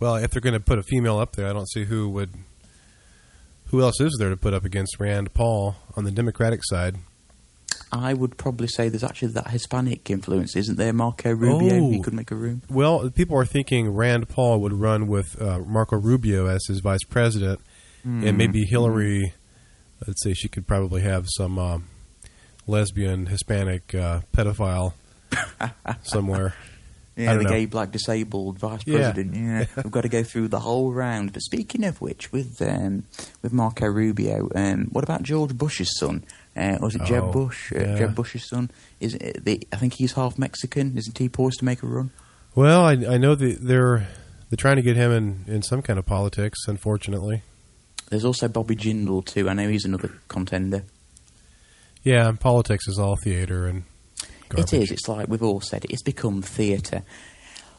Well, if they're going to put a female up there, I don't see who would. Who else is there to put up against Rand Paul on the Democratic side? I would probably say there's actually that Hispanic influence, isn't there? Marco Rubio, Oh. he could make a room. Well, people are thinking Rand Paul would run with uh, Marco Rubio as his vice president, and maybe Hillary. Let's say she could probably have some um, lesbian Hispanic uh, pedophile somewhere. Yeah, the know. gay, black, disabled vice Yeah. president. Yeah, we've got to go through the whole round. But speaking of which, with um, with Marco Rubio, um, what about George Bush's son? Uh, was it Jeb Oh, Bush? Uh, yeah. Jeb Bush's son is the, I think he's half Mexican. Isn't he poised to make a run? Well, I, I know that they're they're trying to get him in, in some kind of politics. Unfortunately, There's also Bobby Jindal too. I know he's another contender. yeah, politics is all theater, and Garbage. It is. It's like we've all said, it's become theatre.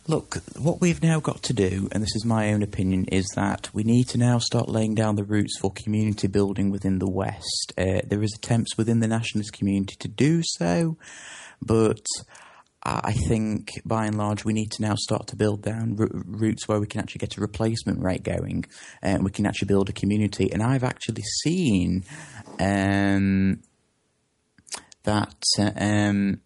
Look, what we've now got to do, and this is my own opinion, is that we need to now start laying down the roots for community building within the West. Uh, there is attempts within the nationalist community to do so, but I think by and large we need to now start to build down r- routes where we can actually get a replacement rate going, and we can actually build a community. And I've actually seen um, that. Uh, um,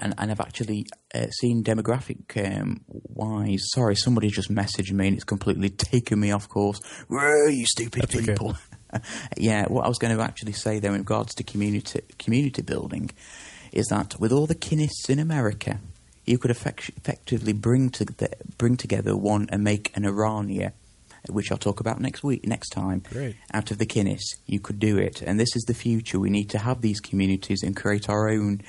and, and I've actually uh, seen demographic um, wise. Sorry, somebody just messaged me and it's completely taken me off course. You stupid That's okay. people! yeah, what I was going to actually say there in regards to community community building is that with all the kinists in America, you could effect- effectively bring to the, bring together one and make an Irania. Which I'll talk about next week, next time. Great. Out of the Kinnis, you could do it, and this is the future. We need to have these communities and create our own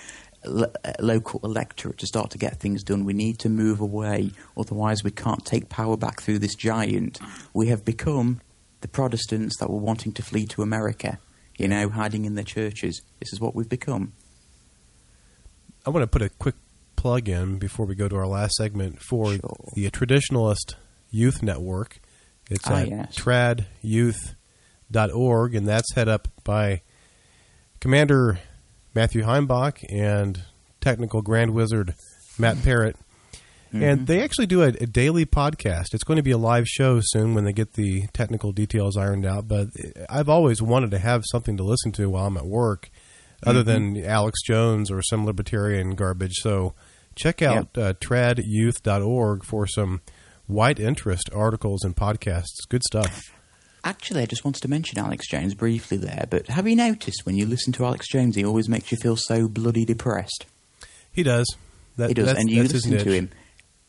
uh, local electorate to start to get things done. We need to move away, otherwise we can't take power back through this giant. We have become the Protestants that were wanting to flee to America, you know, hiding in their churches. This is what we've become. I want to put a quick plug in before we go to our last segment for Sure. the Traditionalist Youth Network. It's Ah, at yes. tradyouth.org, and that's head up by Commander Matthew Heimbach and Technical Grand Wizard Matt hmm. Parrott. And hmm. they actually do a, a daily podcast. It's going to be a live show soon when they get the technical details ironed out. But I've always wanted to have something to listen to while I'm at work, other mm-hmm. than Alex Jones or some libertarian garbage. So check out uh, tradyouth.org for some white interest articles and podcasts. Good stuff. Actually, I just wanted to mention Alex Jones briefly there, but have you noticed when you listen to Alex Jones, he always makes you feel so bloody depressed? He does. That, he does, that's- and you listen to him,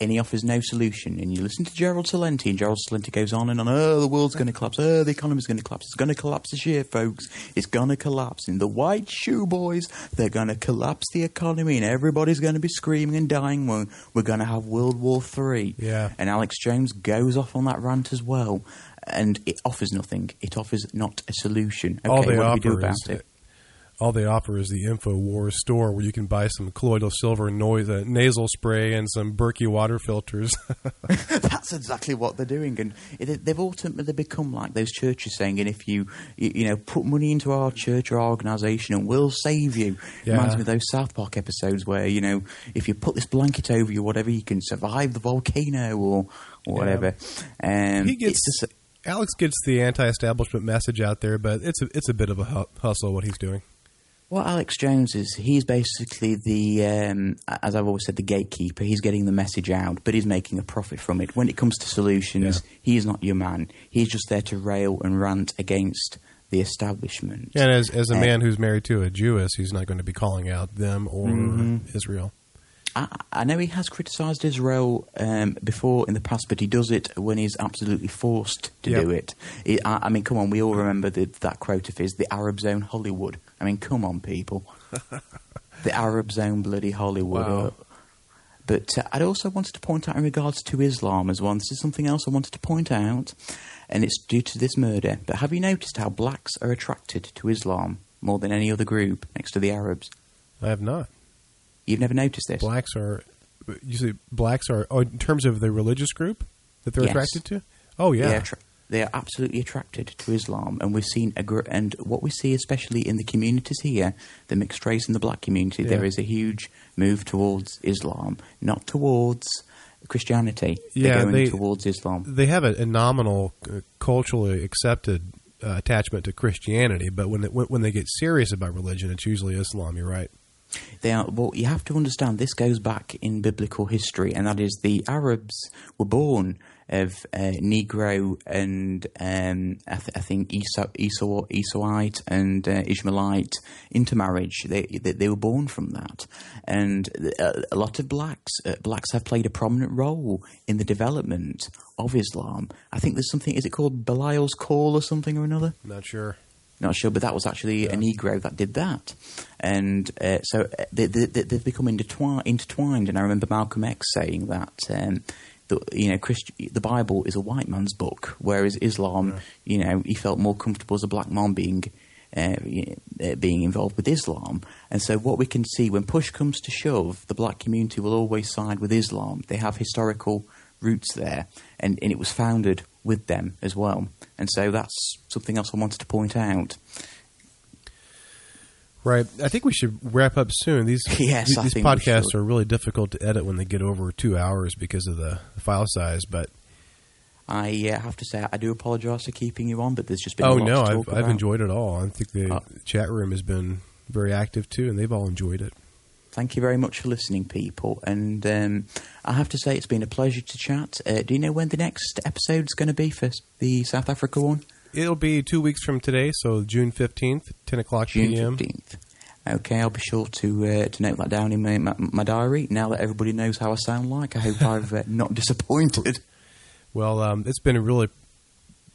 and he offers no solution. And you listen to Gerald Celente, and Gerald Celente goes on and on. Oh, the world's going to collapse. Oh, the economy's going to collapse. It's going to collapse this year, folks. It's going to collapse. And the white shoe boys, they're going to collapse the economy, and everybody's going to be screaming and dying. We're, we're going to have World War Three. Yeah. And Alex Jones goes off on that rant as well. And it offers nothing. It offers not a solution. Okay, all they what offer do we do about is it? all they offer is the Infowars store where you can buy some colloidal silver noise, uh, nasal spray and some Berkey water filters. That's exactly what they're doing, and it, they've ultimately become like those churches saying, "And if you, you, you know, put money into our church or our organisation, and we'll save you." Yeah. Reminds me of those South Park episodes where you know, if you put this blanket over you, whatever, you can survive the volcano or, or whatever. Um, He gets- it's just, Alex gets the anti-establishment message out there, but it's a, it's a bit of a hu- hustle what he's doing. Well, Alex Jones is, he's basically the, um, as I've always said, the gatekeeper. He's getting the message out, but he's making a profit from it. When it comes to solutions, he's not your man. He's just there to rail and rant against the establishment. And as as a Uh, man who's married to a Jewess, he's not going to be calling out them or Mm-hmm. Israel. I, I know he has criticised Israel um, before in the past, but he does it when he's absolutely forced to Yep. do it. He- I, I mean, come on, we all remember the, that quote of his, the Arabs own Hollywood. I mean, come on, people. the Arabs own bloody Hollywood. Wow. But uh, I'd also wanted to point out in regards to Islam as well. This is something else I wanted to point out, and it's due to this murder. But have you noticed how blacks are attracted to Islam more than any other group next to the Arabs? I have not. You've never noticed this? Blacks are you see blacks are oh, in terms of the religious group that they're Yes. attracted to. Oh yeah, They are, attra- they are absolutely attracted to Islam, and we've seen a gr- and what we see, especially in the communities here, the mixed race and the black community, there Yeah. is a huge move towards Islam, not towards Christianity. Yeah, They're going they- towards Islam. they have a, a nominal, uh, culturally accepted uh, attachment to Christianity, but when when, when they get serious about religion, it's usually Islam. You're right. They are. Well, you have to understand this goes back in biblical history, and that is the Arabs were born of uh, Negro and um, I, th- I think Esau, Esau, Esauite and uh, Ishmaelite intermarriage. They, they they were born from that, and uh, a lot of blacks uh, blacks have played a prominent role in the development of Islam. I think there's something. Is it called Bilal's Call or something or another? Not sure. Not sure, but that was actually a Negro that did that, and uh, so uh, they, they, they- they've become intertwi- intertwined. And I remember Malcolm X saying that um, the you know Christ- the Bible is a white man's book, whereas Islam, you know, he felt more comfortable as a black man being uh, uh, being involved with Islam. And so, what we can see when push comes to shove, the black community will always side with Islam. They have historical roots there, and, and it was founded with them as well. And so, that's something else I wanted to point out. Right. I think we should wrap up soon. These Yes, these, these podcasts are really difficult to edit when they get over two hours because of the, the file size. But I uh, have to say, I do apologise for keeping you on, but there's just been oh a lot no, I've I've enjoyed it all. I think the Uh, chat room has been very active too, and they've all enjoyed it. Thank you very much for listening, people. And um, I have to say, it's been a pleasure to chat. Uh, do you know when the next episode's going to be for the South Africa one? It'll be two weeks from today, so June fifteenth, ten o'clock June p.m. 15th. Okay, I'll be sure to uh, to note that down in my, my, my diary. Now that everybody knows how I sound like, I hope I've uh, not disappointed. Well, um, it's been a really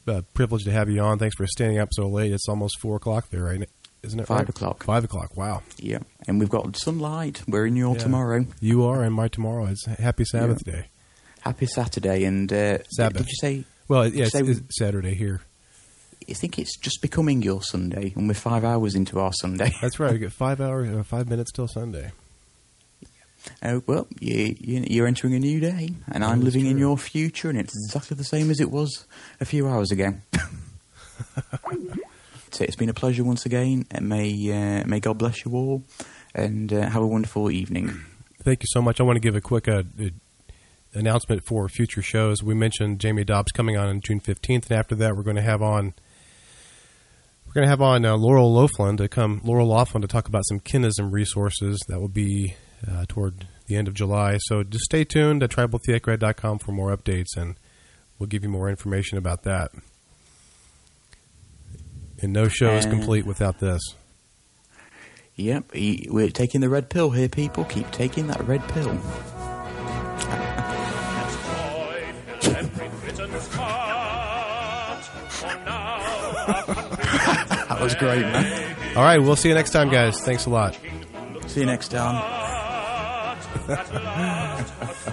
uh, privilege to have you on. Thanks for staying up so late. It's almost four o'clock there, right? Isn't it? Five right? o'clock. Five o'clock. Wow. Yeah, and we've got sunlight. We're in your Yeah. tomorrow. You are, in my tomorrow is Happy Sabbath Day. Happy Saturday. And uh, Sabbath. did you say? Well, yeah, it's, it's Saturday here. I think it's just becoming your Sunday, and we're five hours into our Sunday. That's right. We get five hours, uh, five minutes till Sunday. Oh well, you, you, you're entering a new day, and I'm That is living in your future, and it's exactly the same as it was a few hours ago. it's been a pleasure once again, and may uh, may God bless you all, and uh, have a wonderful evening. Thank you so much. I want to give a quick uh, uh, announcement for future shows. We mentioned Jaymie Dobb's coming on on June fifteenth, and after that, we're going to have on we're going to have on uh, Laurel Laughlin to come Laurel Laughlin to talk about some kinism resources. That will be uh, toward the end of July. So just stay tuned at tribaltheocrat.com for more updates, and we'll give you more information about that. And no show is Uh, complete without this. Yep, we're taking the red pill here, people. Keep taking that red pill. Joy fills every Briton's heart. For now, That was great, man. All right, we'll see you next time, guys. Thanks a lot. See you next time. our